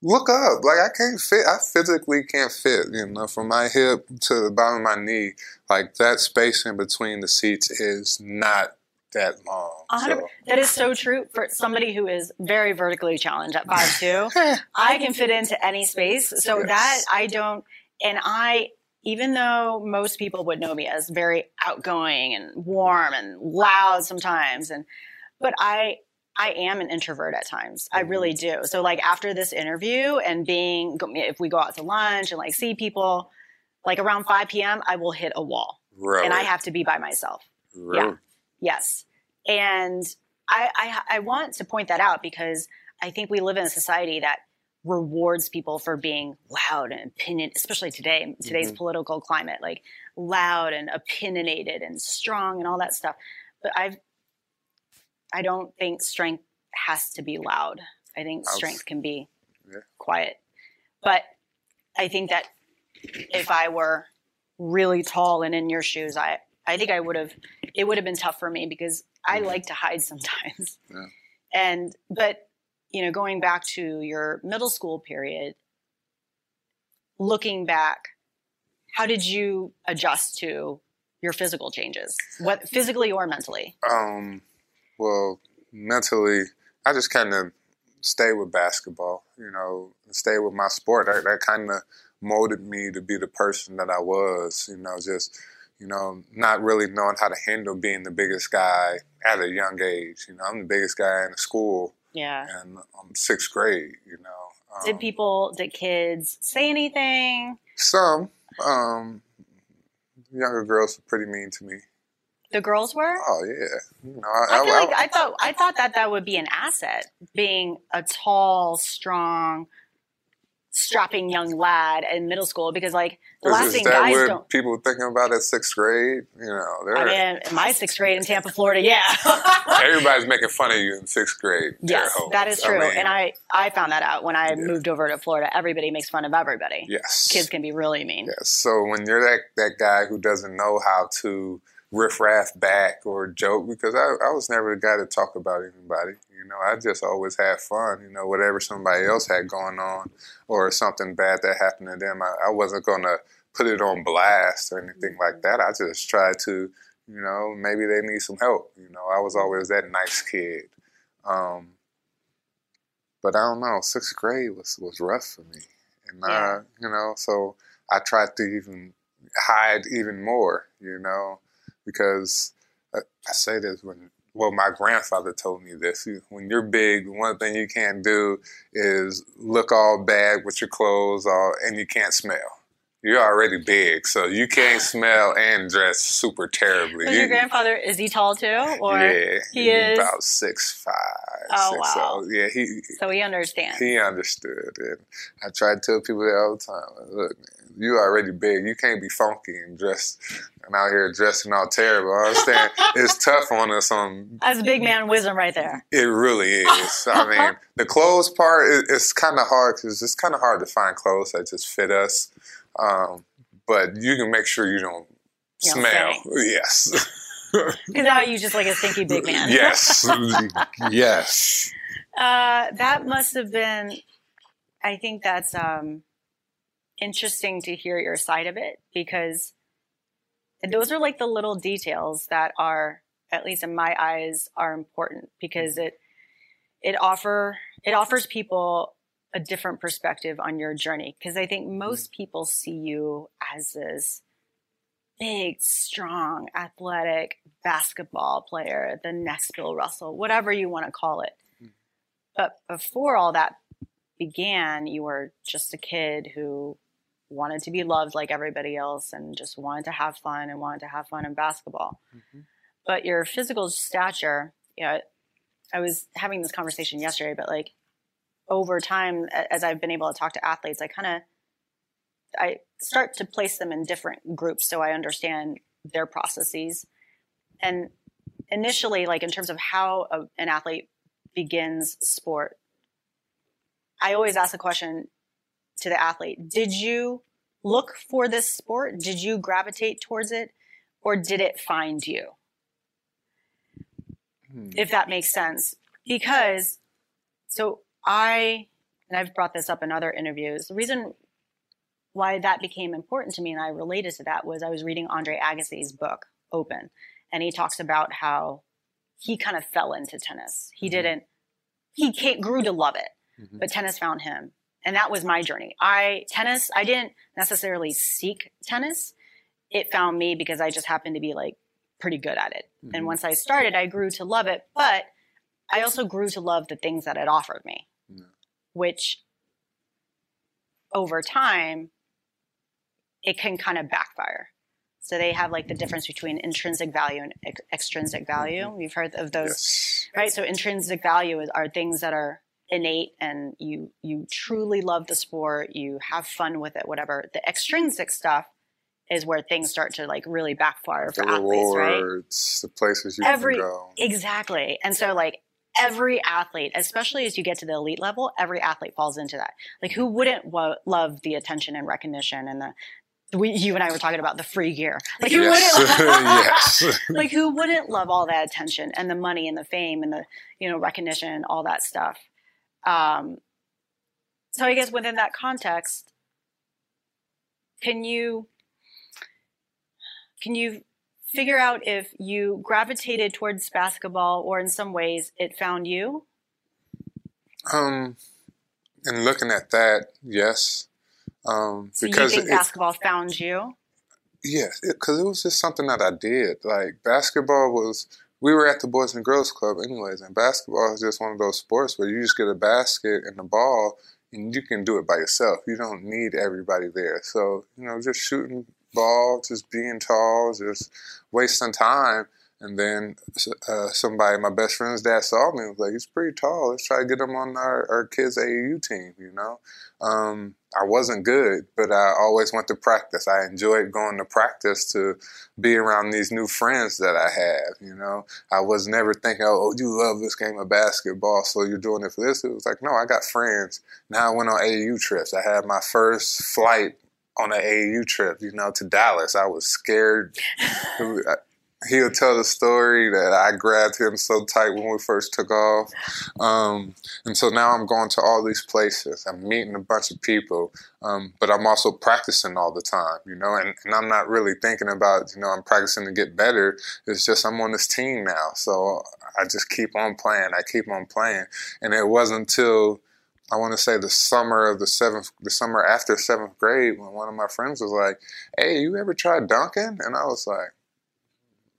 "Look up! Like I can't fit. I physically can't fit. You know, from my hip to the bottom of my knee, like that space in between the seats is not that long. So. That is so true for somebody who is very vertically challenged at five two. [laughs] I can fit into any space, so yes. that I don't. And I, even though most people would know me as very outgoing and warm and loud sometimes, and but I I am an introvert at times. I really mm-hmm. do. So like after this interview and being, if we go out to lunch and like see people, like around 5 p.m., I will hit a wall. Really? And I have to be by myself. Really? Yeah. Yes. And I, I, I want to point that out because I think we live in a society that rewards people for being loud and opinion, especially today, today's mm-hmm. political climate, like loud and opinionated and strong and all that stuff. But I've, I don't think strength has to be loud. I think strength can be yeah. quiet. But I think that if I were really tall and in your shoes, I, I think I would have, it would have been tough for me because I mm-hmm. like to hide sometimes. Yeah. And, but, you know, going back to your middle school period, looking back, how did you adjust to your physical changes? What physically or mentally? Um, well, mentally, I just kind of stay with basketball, you know, stay with my sport. That, that kind of molded me to be the person that I was, you know, just you know, not really knowing how to handle being the biggest guy at a young age. You know, I'm the biggest guy in the school. Yeah. And I'm sixth grade, you know. Um, did people, did kids say anything? Some. Um, younger girls were pretty mean to me. The girls were? Oh yeah. You know, I, I feel I, like I thought I thought that that would be an asset, being a tall, strong, strapping young lad in middle school because like the last thing guys don't people thinking about at sixth grade? You know I mean in my sixth grade in Tampa Florida yeah. [laughs] Everybody's making fun of you in sixth grade yes that is true mean, and I I found that out when I yeah. moved over to Florida. Everybody makes fun of everybody. Yes. Kids can be really mean. Yes so when you're that that guy who doesn't know how to riffraff back or joke because I, I was never the guy to talk about anybody. You know, I just always had fun. You know, whatever somebody else had going on or something bad that happened to them, I, I wasn't going to put it on blast or anything like that. I just tried to, you know, maybe they need some help. You know, I was always that nice kid. Um, but I don't know. Sixth grade was was rough for me, and yeah. I, you know, so I tried to even hide even more. You know, because I, I say this when well, my grandfather told me this. When you're big, one thing you can't do is look all bad with your clothes all, and you can't smell. You're already big, so you can't [laughs] smell and dress super terribly. Is your grandfather is he tall too, or yeah, he is about six five. Oh wow! So, yeah, he so he understands. He understood, and I try to tell people that all the time. Look, man, you already big. You can't be funky and dressed and out here dressing all terrible. I understand [laughs] it's tough on us on. That's big man wisdom right there. It really is. I mean, [laughs] the clothes part is it's kind of hard because it's kind of hard to find clothes that just fit us. Um, but you can make sure you don't you smell. [laughs] Yes. Because now you just like a stinky big man. yes. yes. Uh, that must have been. I think that's um, interesting to hear your side of it because those are like the little details that are, at least in my eyes, are important because it it offer it offers people a different perspective on your journey because I think most people see you as this big, strong, athletic basketball player, the next Bill Russell, whatever you want to call it. Mm. But before all that began, you were just a kid who wanted to be loved like everybody else and just wanted to have fun and wanted to have fun in basketball. Mm-hmm. But your physical stature, you know, I was having this conversation yesterday, but like over time, as I've been able to talk to athletes, I kind of I start to place them in different groups so I understand their processes. And initially, like in terms of how a, an athlete begins sport, I always ask the question to the athlete Did you look for this sport? Did you gravitate towards it? Or did it find you? Hmm. If that makes sense. Because, so I, and I've brought this up in other interviews, the reason why that became important to me and I related to that was I was reading Andre Agassi's book, Open, and he talks about how he kind of fell into tennis. He mm-hmm. didn't, he grew to love it, mm-hmm. but tennis found him. And that was my journey. I, tennis, I didn't necessarily seek tennis. It found me because I just happened to be like pretty good at it. Mm-hmm. And once I started, I grew to love it, but I also grew to love the things that it offered me, which over time it can kind of backfire. So they have like the difference between intrinsic value and ex- extrinsic value. Mm-hmm. We've heard of those, yes. right? So intrinsic value is, are things that are innate and you you truly love the sport, you have fun with it, whatever. The extrinsic stuff is where things start to like really backfire for the athletes, rewards, right? The places you every, can go. Exactly. And so like every athlete, especially as you get to the elite level, every athlete falls into that. Like who wouldn't wo- love the attention and recognition and the we, you and I were talking about the free gear. Like who yes. wouldn't, [laughs] yes. [laughs] like who wouldn't love all that attention and the money and the fame and the you know recognition all that stuff. Um, so I guess within that context, can you can you figure out if you gravitated towards basketball or in some ways it found you? Um, and looking at that, yes. Um, so because you think it, basketball found you? Yes, because it, it was just something that I did. Like basketball was, we were at the Boys and Girls Club anyways, and basketball is just one of those sports where you just get a basket and the ball, and you can do it by yourself. You don't need everybody there. So you know, just shooting ball, just being tall, just wasting time. And then uh, somebody, my best friend's dad, saw me and was like, "He's pretty tall. Let's try to get him on our, our kids' AAU team." You know, um, I wasn't good, but I always went to practice. I enjoyed going to practice to be around these new friends that I have. You know, I was never thinking, "Oh, you love this game of basketball, so you're doing it for this." It was like, no, I got friends. Now I went on AAU trips. I had my first flight on an AAU trip, you know, to Dallas. I was scared. [laughs] he'll tell the story that I grabbed him so tight when we first took off. Um, and so now I'm going to all these places. I'm meeting a bunch of people, um, but I'm also practicing all the time, you know, and, and, I'm not really thinking about, you know, I'm practicing to get better. It's just I'm on this team now. So I just keep on playing. I keep on playing. And it wasn't until I want to say the summer of the seventh, the summer after seventh grade, when one of my friends was like, "Hey, you ever tried dunking?" And I was like,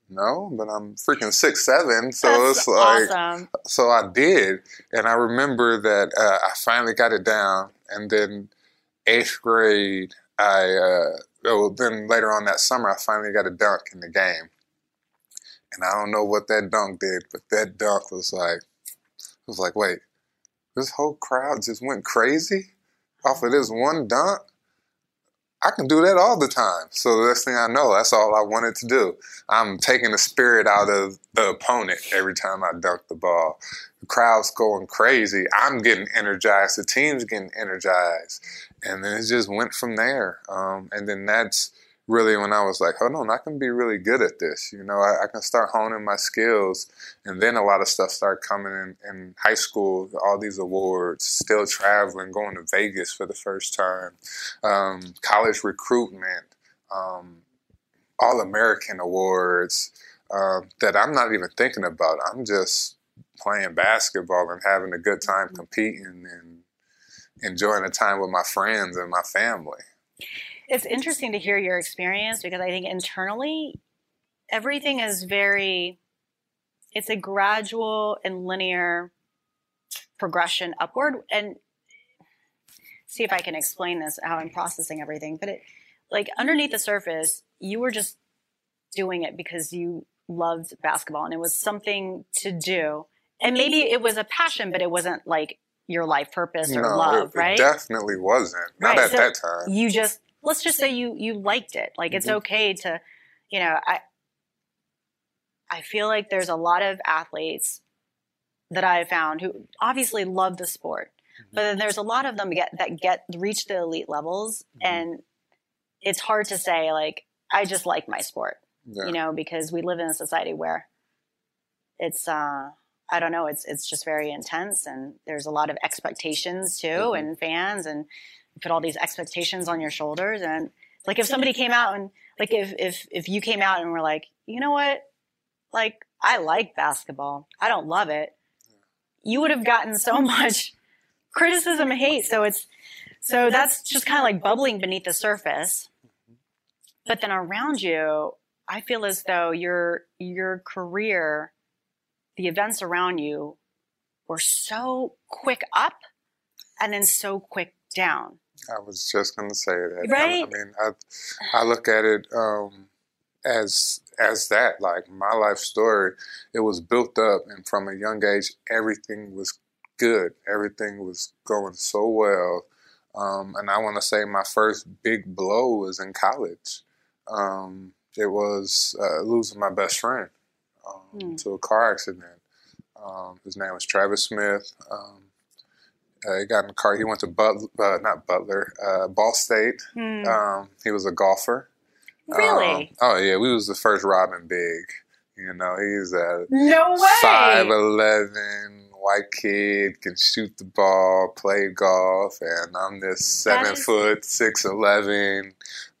no, but I'm freaking six seven, so That's it's like, awesome. so I did, and I remember that uh, I finally got it down, and then eighth grade, I uh, oh, then later on that summer, I finally got a dunk in the game, and I don't know what that dunk did, but that dunk was like, it was like, wait, this whole crowd just went crazy off of this one dunk. I can do that all the time. So the next thing I know, that's all I wanted to do. I'm taking the spirit out of the opponent every time I dunk the ball. The crowd's going crazy. I'm getting energized. The team's getting energized. And then it just went from there. Um, and then that's really when I was like, hold on, I can be really good at this. You know, I, I can start honing my skills. And then a lot of stuff started coming in, in high school, all these awards, still traveling, going to Vegas for the first time, um, college recruitment, um, all American awards uh, that I'm not even thinking about. I'm just playing basketball and having a good time competing and enjoying the time with my friends and my family. It's interesting to hear your experience because I think internally everything is very it's a gradual and linear progression upward and see if I can explain this how I'm processing everything but it like underneath the surface you were just doing it because you loved basketball and it was something to do and maybe it was a passion but it wasn't like your life purpose or no, love it, right it definitely wasn't. Not Right, at so that time. you just let's just say you you liked it like it's Mhm. okay to you know i i feel like there's a lot of athletes that i found who obviously love the sport but then there's a lot of them get that get reach the elite levels Mhm. and it's hard to say like i just like my sport yeah. you know because we live in a society where it's uh i don't know it's it's just very intense and there's a lot of expectations too Mhm. and fans and put all these expectations on your shoulders and like if somebody came out and like if if if you came out and were like you know what? Like i like basketball. I don't love it. You would have gotten so [laughs] much criticism and hate. So it's so that's just kind of like bubbling beneath the surface. Mm-hmm. But then around you i feel as though your your career the events around you were so quick up and then so quick down I was just going to say that. I- Right? I, mean, I, I look at it um, as as that. Like my life story, it was built up, and from a young age, everything was good. Everything was going so well. Um, and I want to say my first big blow was in college. Um, it was uh, losing my best friend um, Hmm. to a car accident. Um, his name was Travis Smith. Uh, he got in the car. He went to Butler, uh, not Butler, uh, Ball State. Hmm. Um, he was a golfer. really Um, oh yeah, we was the first Rob & Big. You know, he's a no way five eleven white kid, can shoot the ball, play golf, and I'm this seven is- foot six eleven,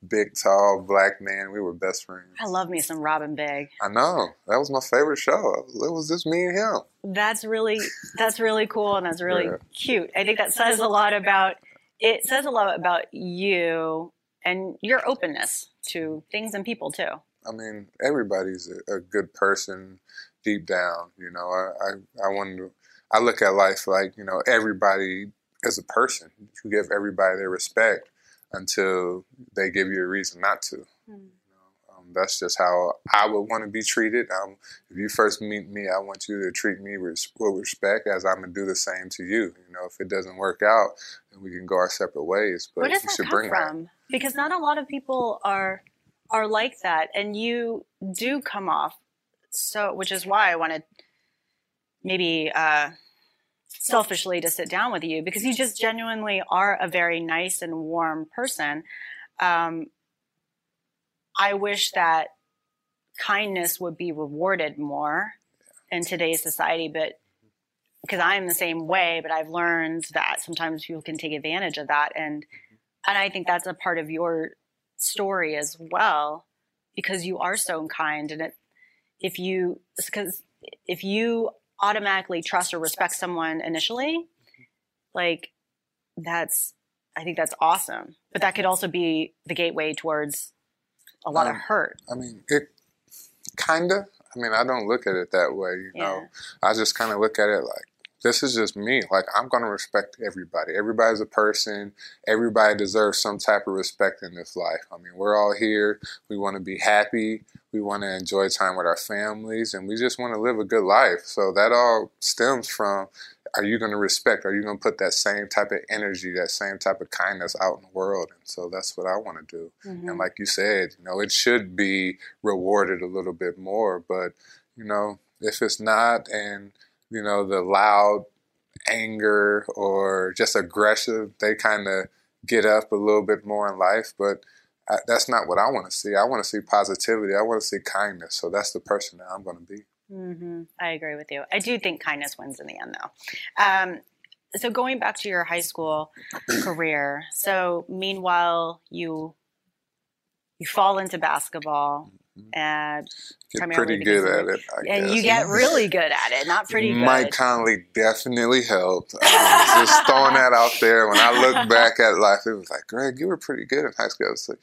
big tall black man. We were best friends. i love me some Rob & Big I know that was my favorite show. It was just me and him. that's really that's really cool and that's really Yeah. cute i think that says a lot about it says a lot about you and your openness to things and people too I mean, everybody's a, a good person deep down. You know, I, I, I want to, I look at life like, you know, everybody is a person. You give everybody their respect until they give you a reason not to. Um, that's just how I would want to be treated. Um, if you first meet me, I want you to treat me with, with respect as I'm going to do the same to you. You know, if it doesn't work out, then we can go our separate ways. But Where does you that should come bring that. from? Because not a lot of people are are like that, and you do come off so, which is why I wanted maybe uh, selfishly to sit down with you because you just genuinely are a very nice and warm person. Um, I wish that kindness would be rewarded more in today's society, but because I'm the same way, but I've learned that sometimes people can take advantage of that, and and I think that's a part of your story as well, because you are so kind, and it, if you because if you automatically trust or respect someone initially, like that's I think that's awesome, but that could also be the gateway towards a lot of Um, hurt. I mean, it kinda. I mean, I don't look at it that way. You know, I just kind of look at it like this is just me. Like I'm gonna respect everybody. Everybody's a person. Everybody deserves some type of respect in this life. I mean, we're all here. We want to be happy. We want to enjoy time with our families, and we just want to live a good life. So that all stems from. Are you going to respect? Are you going to put that same type of energy, that same type of kindness out in the world? And so that's what I want to do. Mhm. And like you said, you know, it should be rewarded a little bit more. But, you know, if it's not and, you know, the loud anger or just aggressive, they kind of get up a little bit more in life. But I, that's not what I want to see. I want to see positivity. I want to see kindness. So that's the person that I'm going to be. hmm I agree with you. I do think kindness wins in the end, though. Um, so going back to your high school [clears throat] career, so meanwhile you you fall into basketball, Mm. and Get pretty good at it. I and guess. you get [laughs] really good at it. Not pretty mm, good. Mike Conley definitely helped. [laughs] I was just throwing that out there. When I look back at life, it was like, Greg, you were pretty good in high school. I was like,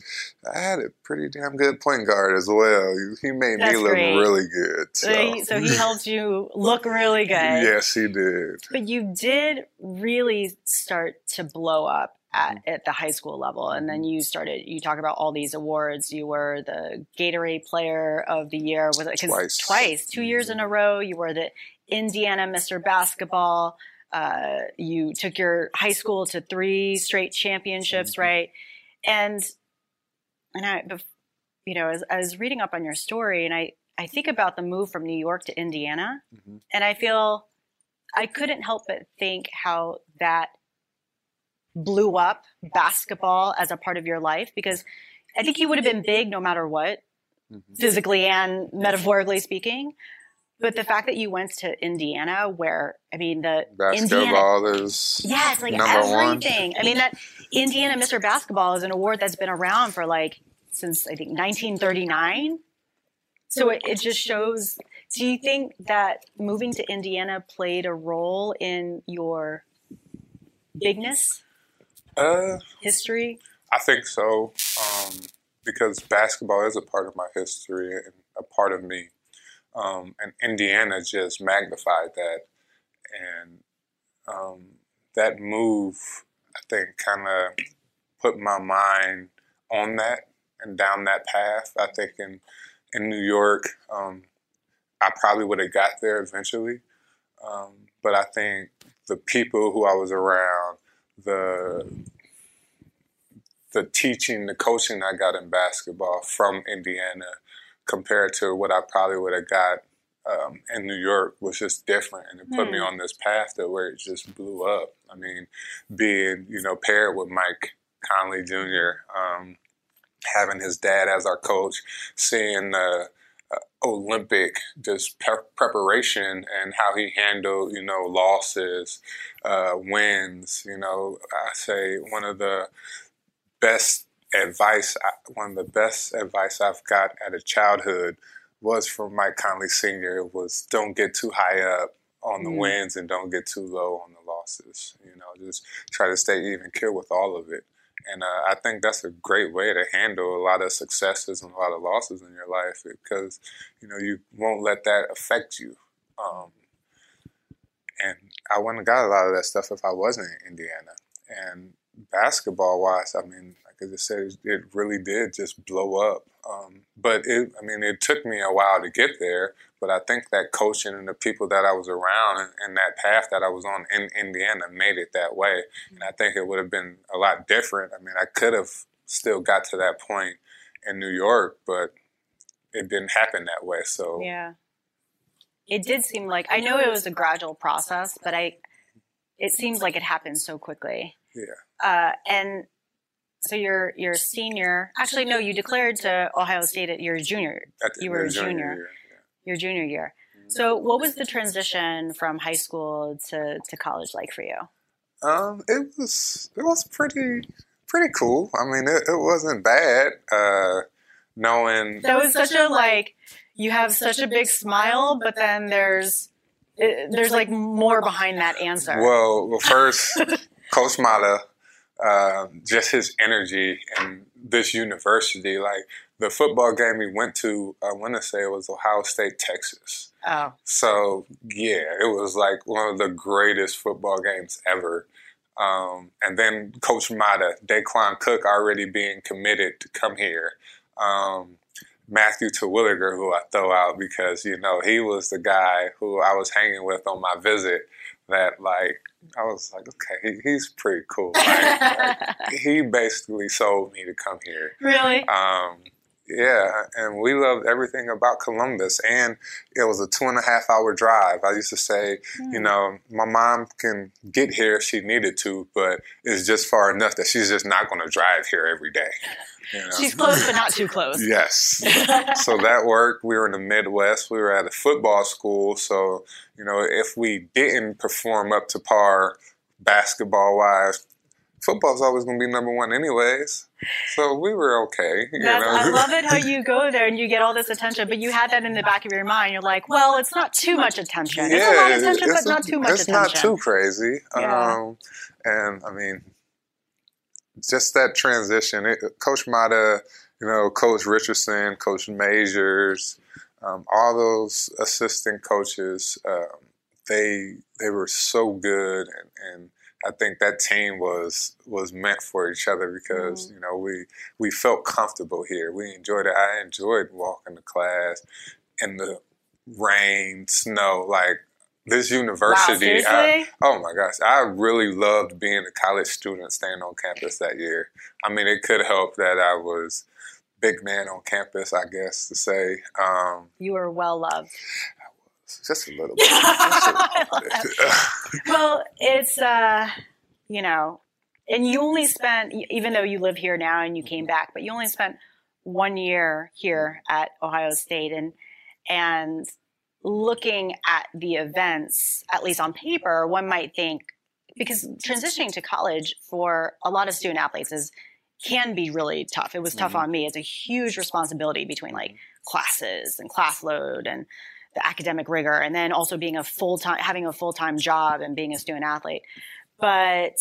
I had a pretty damn good point guard as well. He made That's me look great. really good. so, So, he, so he helped you [laughs] look really good. yes, he did. But you did really start to blow up at, at the high school level. And then you started, you talk about all these awards. You were the Gatorade Player of the Year. Was it Twice. Twice, two years in a row. You were the Indiana Mr. Basketball. Uh, you took your high school to three straight championships, Mhm. right? And, and I, you know, as I was reading up on your story and I, I think about the move from New York to Indiana Mhm. and I feel I couldn't help but think how that blew up basketball as a part of your life because I think you would have been big no matter what, Mhm. physically and metaphorically speaking. But the fact that you went to Indiana, where I mean the Indiana, Basketball is yeah, it's like number one. everything. I mean that Indiana Mr. Basketball is an award that's been around for like since I think 1939. So it, it just shows. Do you think that moving to Indiana played a role in your bigness Uh, history? I think so, um, because basketball is a part of my history and a part of me. Um, and Indiana just magnified that. And um, that move, I think, kind of put my mind on that and down that path. I think in, in New York, um, I probably would have got there eventually. Um, but I think the people who I was around, the the teaching, the coaching I got in basketball from Indiana compared to what I probably would have got um, in New York was just different, and it put me Hmm. on this path that where it just blew up. I mean, being you know paired with Mike Conley Jr., um, having his dad as our coach, seeing the uh, Olympic just pre- preparation and how he handled you know losses, uh, wins. You know, I say one of the best advice, one of the best advice I've got at a childhood was from Mike Conley Sr. It was don't get too high up on the Mm. wins and don't get too low on the losses. You know, just try to stay even kill with all of it. And uh, I think that's a great way to handle a lot of successes and a lot of losses in your life because, you know, you won't let that affect you. Um, and I wouldn't have got a lot of that stuff if I wasn't in Indiana. And basketball wise, I mean, like I just said, it- really did just blow up. Um, but it, I mean, it took me a while to get there. But I think that coaching and the people that I was around and, and that path that I was on in Indiana made it that way. And I think it would have been a lot different. I mean, I could have still got to that point in New York, but it didn't happen that way. So Yeah. It did seem like I know it was a gradual process, but I it seems like it happened so quickly. Yeah. Uh, and so you're you're a senior. Actually, no, you declared to Ohio State at your junior at the You were a junior junior. Year, your junior year. Mm-hmm. So what was the transition from high school to, to college like for you? Um, it was it was pretty pretty cool. I mean, it, it wasn't bad. Uh, knowing That was such a like you have such a big smile, but then there's it, there's like more behind that answer. well, well first, [laughs] Coach Matta, uh, just his energy and this university, like the football game we went to, I want to say it was Ohio State, Texas. Oh, So yeah, it was like one of the greatest football games ever. Um, and then Coach Matta, Daequan Cook already being committed to come here. Um, Matthew Terwilliger, who I throw out because you know he was the guy who I was hanging with on my visit. That like I was like, okay, he, he's pretty cool. Like, like, [laughs] he basically sold me to come here. really? Um, yeah, and we loved everything about Columbus, and it was a two and a half hour drive. I used to say, you hmm. know, my mom can get here if she needed to, but it's just far enough that she's just not going to drive here every day. You know? She's close, but not too close. [laughs] Yes. [laughs] so that worked. We were in the Midwest. We were at a football school. So, you know, if we didn't perform up to par basketball wise, football's always going to be number one, anyways. So we were okay. I [laughs] love it how you go there and you get all this attention, but you had that in the back of your mind. You're like, well, it's not too much attention. Yeah, it's a lot of attention, but a, not too much it's attention. It's not too crazy. Yeah. Um, and I mean, just that transition. It, Coach Matta, you know, Coach Richardson, Coach Majors, um, all those assistant coaches, um, they they were so good, and, and, I think that team was was meant for each other because mm-hmm. you know we we felt comfortable here. We enjoyed it. I enjoyed walking to class in the rain, snow, like this university. Wow, I, oh my gosh, I really loved being a college student staying on campus that year. I mean, it could help that I was big man on campus, I guess to say. Um, you were well loved. Just a little bit. [laughs] a little bit. well, it's uh, you know, and you only spent, even though you live here now and you came back, but you only spent one year here at Ohio State, and and looking at the events, at least on paper, one might think because transitioning to college for a lot of student athletes is can be really tough. It was tough mm-hmm. on me. It's a huge responsibility between like classes and class load and the academic rigor and then also being a full-time having a full-time job and being a student athlete. But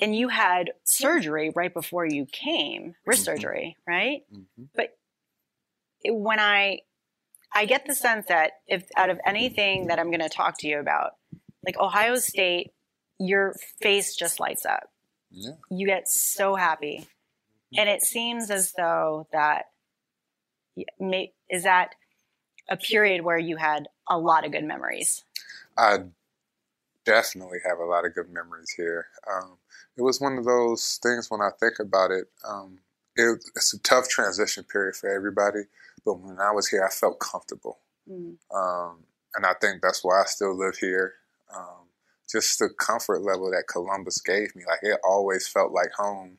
and you had surgery right before you came, wrist mm-hmm. surgery, right? Mm-hmm. But when I I get the sense that if out of anything that I'm going to talk to you about, like Ohio State, your face just lights up. Yeah. You get so happy. Mm-hmm. And it seems as though that is that a period where you had a lot of good memories. I definitely have a lot of good memories here. Um, it was one of those things when I think about it, um, it, it's a tough transition period for everybody. But when I was here, I felt comfortable. Mm. Um, and I think that's why I still live here. Um, just the comfort level that Columbus gave me. Like it always felt like home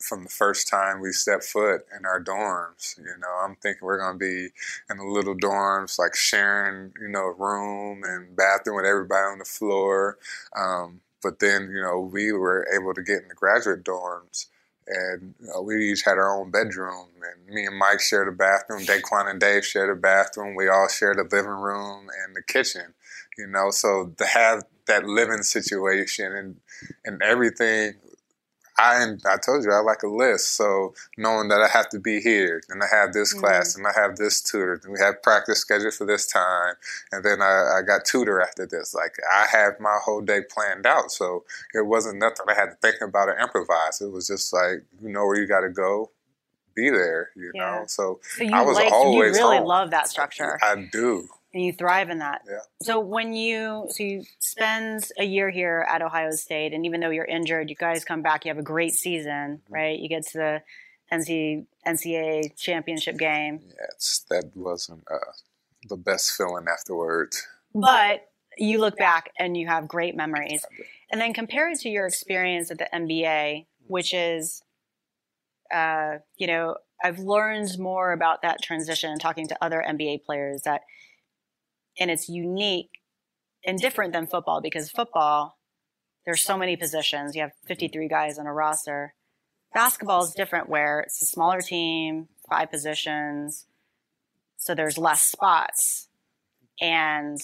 from the first time we stepped foot in our dorms. You know, I'm thinking we're going to be in the little dorms, like sharing, you know, a room and bathroom with everybody on the floor. Um, but then, you know, we were able to get in the graduate dorms and you know, we each had our own bedroom. And me and Mike shared a bathroom. Daequan and Dave shared a bathroom. We all shared a living room and the kitchen. You know, so to have that living situation and and everything I I told you I like a list, so knowing that I have to be here and I have this mm-hmm. class and I have this tutor and we have practice scheduled for this time and then I, I got tutor after this. Like I have my whole day planned out, so it wasn't nothing I had to think about or improvise. It was just like you know where you got to go, be there. You yeah. know, so, so you I was like, always you really home. love that structure. I do and you thrive in that. Yeah. So when you so you spend a year here at Ohio State, and even though you're injured, you guys come back. You have a great season, mm-hmm. right? You get to the NC, NCAA championship game. Yes, that wasn't uh, the best feeling afterwards. But you look back and you have great memories, and then compare it to your experience at the NBA, which is, uh, you know, I've learned more about that transition talking to other NBA players that and it's unique and different than football because football there's so many positions. You have 53 guys on a roster. Basketball is different where it's a smaller team five positions so there's less spots. And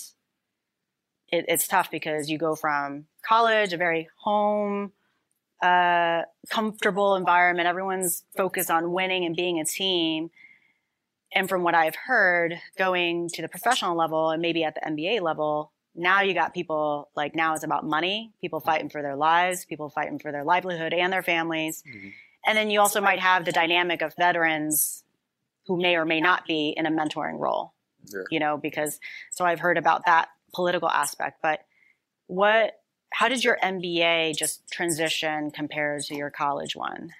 it, it's tough because you go from college a very home uh, comfortable environment. Everyone's focused on winning and being a team and from what I've heard, going to the professional level and maybe at the NBA level, now you got people like now it's about money, people fighting for their lives, people fighting for their livelihood and their families. Mm-hmm. And then you also might have the dynamic of veterans who may or may not be in a mentoring role. Yeah. You know, because so I've heard about that political aspect, but what how did your NBA just transition compared to your college one?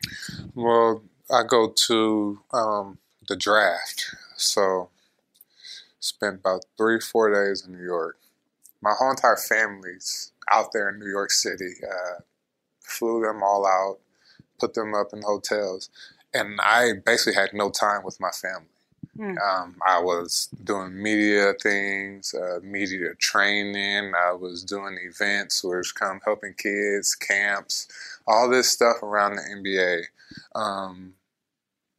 Well, I go to um, the draft. So spent about three, four days in New York. My whole entire family's out there in New York City. Uh, flew them all out, put them up in hotels, and I basically had no time with my family. Hmm. Um, I was doing media things, uh, media training. I was doing events where it's come helping kids, camps, all this stuff around the NBA, um,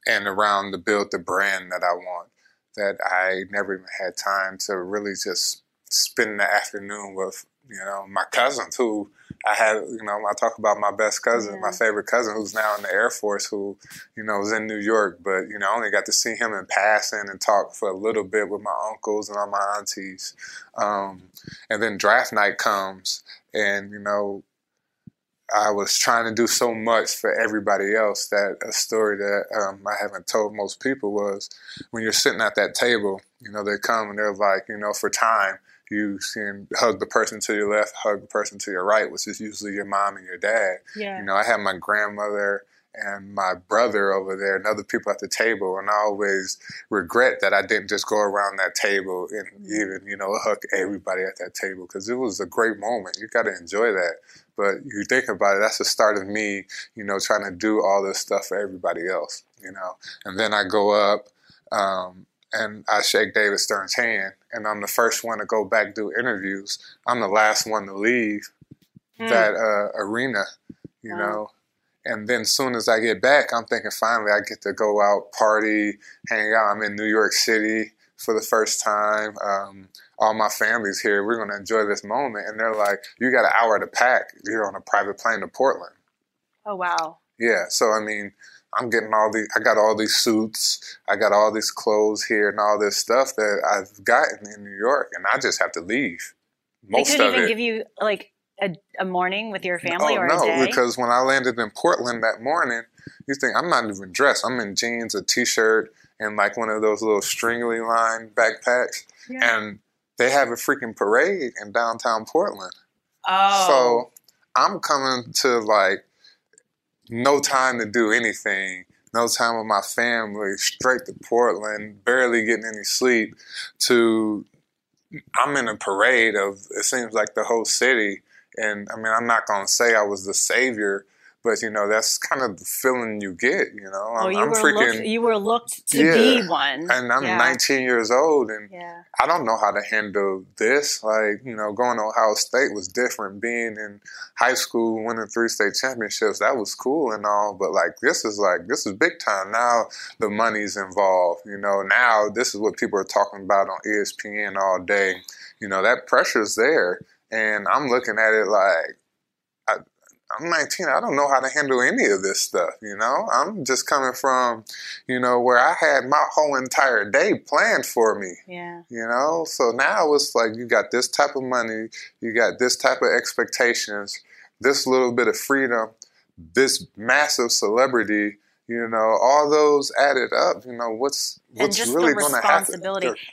and around to build the brand that I want. That I never even had time to really just spend the afternoon with, you know, my cousins who I had, you know, I talk about my best cousin, yeah. my favorite cousin, who's now in the Air Force, who, you know, was in New York, but you know, I only got to see him in passing and talk for a little bit with my uncles and all my aunties. Um, and then draft night comes, and you know, I was trying to do so much for everybody else that a story that um, I haven't told most people was when you're sitting at that table, you know, they come and they're like, you know, for time you can hug the person to your left, hug the person to your right, which is usually your mom and your dad. Yeah. You know, I had my grandmother and my brother over there and other people at the table and I always regret that I didn't just go around that table and even, you know, hug everybody at that table because it was a great moment. You got to enjoy that. But you think about it, that's the start of me, you know, trying to do all this stuff for everybody else, you know. And then I go up um, and I shake David Stern's hand, and I'm the first one to go back do interviews. I'm the last one to leave mm. that uh, arena, you wow. know. And then soon as I get back, I'm thinking finally I get to go out, party, hang out. I'm in New York City for the first time. Um, all my family's here. We're going to enjoy this moment. And they're like, you got an hour to pack. You're on a private plane to Portland. Oh, wow. Yeah. So, I mean, I'm getting all these, I got all these suits, I got all these clothes here and all this stuff that I've gotten in New York, and I just have to leave. Most they couldn't even it. give you like a, a, morning with your family oh, or no, a day? because when I landed in Portland that morning, you think I'm not even dressed. I'm in jeans, a t-shirt, and like one of those little stringly line backpacks, yeah. and they have a freaking parade in downtown Portland. Oh, so I'm coming to like no time to do anything, no time with my family, straight to Portland, barely getting any sleep, to I'm in a parade of it seems like the whole city. And I mean, I'm not going to say I was the savior, but you know that's kind of the feeling you get. You know, I'm, oh, you I'm were freaking. Looked, you were looked to yeah, be one, and I'm yeah. 19 years old, and yeah. I don't know how to handle this. Like you know, going to Ohio State was different. Being in high school, winning three state championships, that was cool and all. But like this is like this is big time. Now the money's involved. You know, now this is what people are talking about on ESPN all day. You know, that pressure's there, and I'm looking at it like I'm 19. I don't know how to handle any of this stuff, you know? I'm just coming from, you know, where I had my whole entire day planned for me. Yeah. You know? So now it's like you got this type of money, you got this type of expectations, this little bit of freedom, this massive celebrity, you know, all those added up, you know, what's what's really going to happen?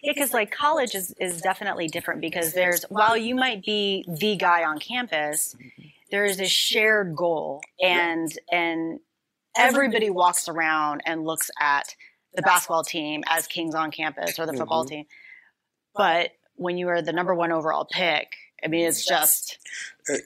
Yeah, because like college is, is definitely different because there's while you might be the guy on campus, there is a shared goal and and everybody walks around and looks at the basketball team as kings on campus or the football mm-hmm. team but when you are the number one overall pick i mean it's just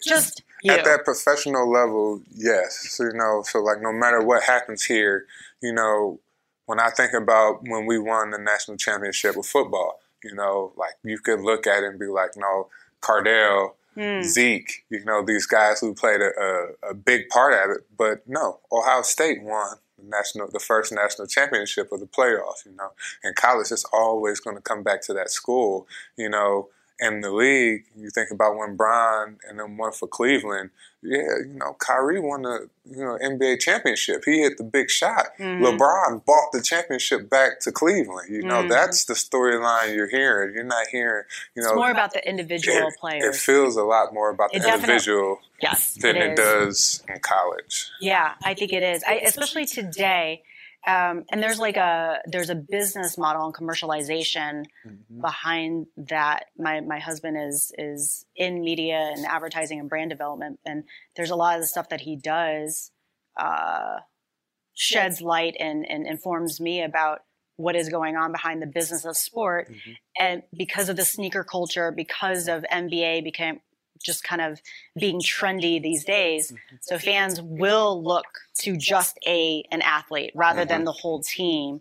just you. at that professional level yes so, you know so like no matter what happens here you know when i think about when we won the national championship of football you know like you could look at it and be like no cardale Mm. Zeke, you know, these guys who played a, a, a, big part at it. But no, Ohio State won the national, the first national championship of the playoffs. You know, in college, it's always going to come back to that school. You know, in the league, you think about when Bron and then won for Cleveland. Yeah, you know, Kyrie won the you know NBA championship. He hit the big shot. Mm-hmm. LeBron bought the championship back to Cleveland. You know, mm-hmm. that's the storyline you're hearing. You're not hearing. You know, it's more about the individual it, players. It feels a lot more about it the individual. Yes, than it, it does in college. Yeah, I think it is. I, especially today um, and there's like a there's a business model and commercialization mm-hmm. behind that. My my husband is is in media and advertising and brand development, and there's a lot of the stuff that he does uh, sheds light and, and informs me about what is going on behind the business of sport. Mm-hmm. And because of the sneaker culture, because of NBA became just kind of being trendy these days. Mm-hmm. So fans will look to just a an athlete rather than mm-hmm. the whole team.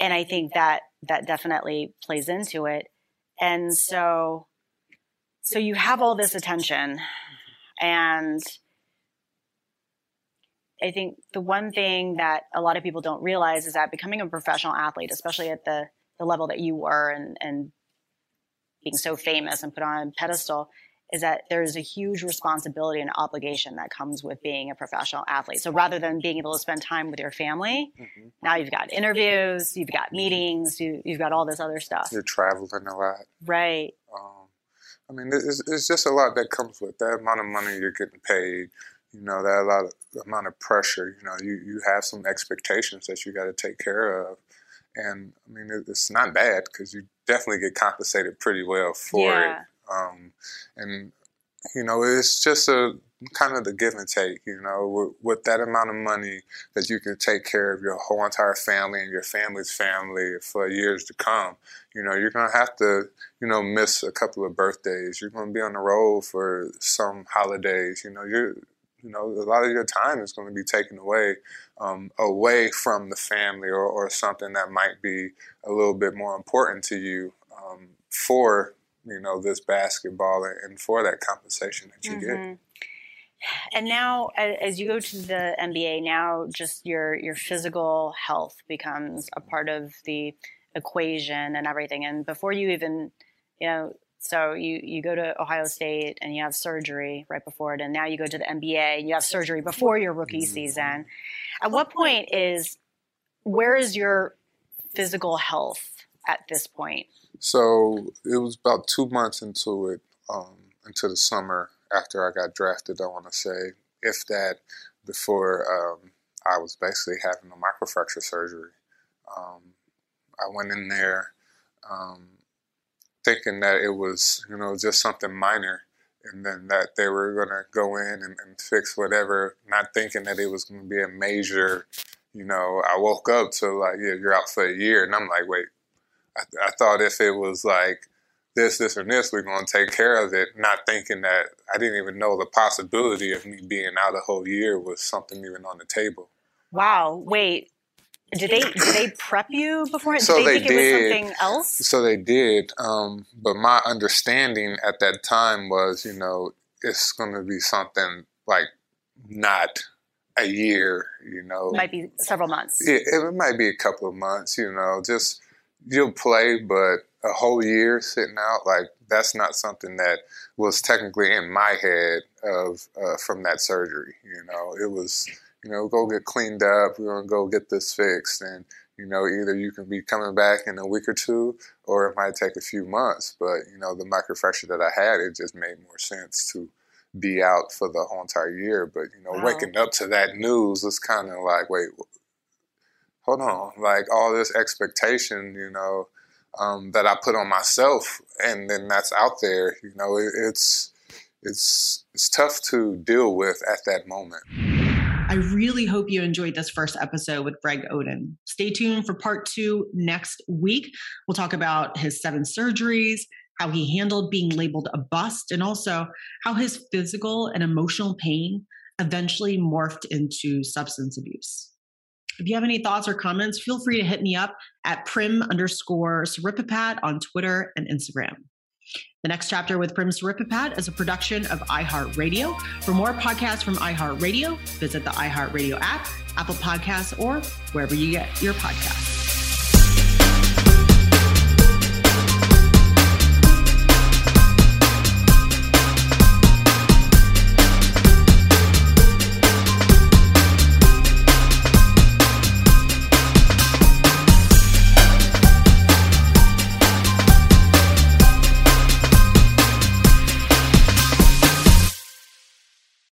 and I think that that definitely plays into it. And so, so you have all this attention, and I think the one thing that a lot of people don't realize is that becoming a professional athlete, especially at the the level that you were, and and being so famous and put on a pedestal, is that there's a huge responsibility and obligation that comes with being a professional athlete. So rather than being able to spend time with your family, mm-hmm. now you've got interviews, you've got meetings, you, have got all this other stuff. You're traveling a lot. Right. Um, I mean, it's, it's, just a lot that comes with that amount of money you're getting paid. You know, that a lot of amount of pressure. You know, you, you have some expectations that you got to take care of. And I mean, it's not bad because you definitely get compensated pretty well for yeah. it um, and you know, it's just a kind of the give and take. You know, with, with, that amount of money that you can take care of your whole entire family and your family's family for years to come. You know, you're gonna have to, you know, miss a couple of birthdays. You're gonna be on the road for some holidays. You know, you're you know, a lot of your time is going to be taken away, um, away from the family or, or, something that might be a little bit more important to you um, for you know this basketball and for that compensation that you mm-hmm. get and now as you go to the NBA now just your your physical health becomes a part of the equation and everything and before you even you know so you you go to Ohio State and you have surgery right before it and now you go to the NBA and you have surgery before your rookie mm-hmm. season at what point is where is your physical health at this point so it was about two months into it, um, into the summer after I got drafted. I want to say, if that, before um, I was basically having a microfracture surgery. Um, I went in there um, thinking that it was, you know, just something minor, and then that they were going to go in and, and fix whatever, not thinking that it was going to be a major. You know, I woke up to like, yeah, you're out for a year, and I'm like, wait, I, I thought if it was like this, this, or this, we're going to take care of it, not thinking that I didn't even know the possibility of me being out a whole year was something even on the table. Wow. Wait. Did they did they prep you before? Did so they, they think did. it was something else? So they did. Um, but my understanding at that time was, you know, it's going to be something like not a year. You know, it might be several months. It, it might be a couple of months. You know, just you'll play, but a whole year sitting out, like that's not something that was technically in my head of uh, from that surgery. You know, it was, you know, go get cleaned up. We're gonna go get this fixed, and you know, either you can be coming back in a week or two, or it might take a few months. But you know, the microfracture that I had, it just made more sense to be out for the whole entire year. But you know, wow. waking up to that news was kind of like, wait, hold on, like all this expectation, you know, um, that I put on myself, and then that's out there. You know, it, it's it's it's tough to deal with at that moment. I really hope you enjoyed this first episode with Greg Oden. Stay tuned for part two next week. We'll talk about his seven surgeries, how he handled being labeled a bust, and also how his physical and emotional pain eventually morphed into substance abuse. If you have any thoughts or comments, feel free to hit me up at prim underscore Siripipat on Twitter and Instagram. The next chapter with Prim Siripipat is a production of iHeartRadio. For more podcasts from iHeartRadio, visit the iHeartRadio app, Apple Podcasts, or wherever you get your podcasts.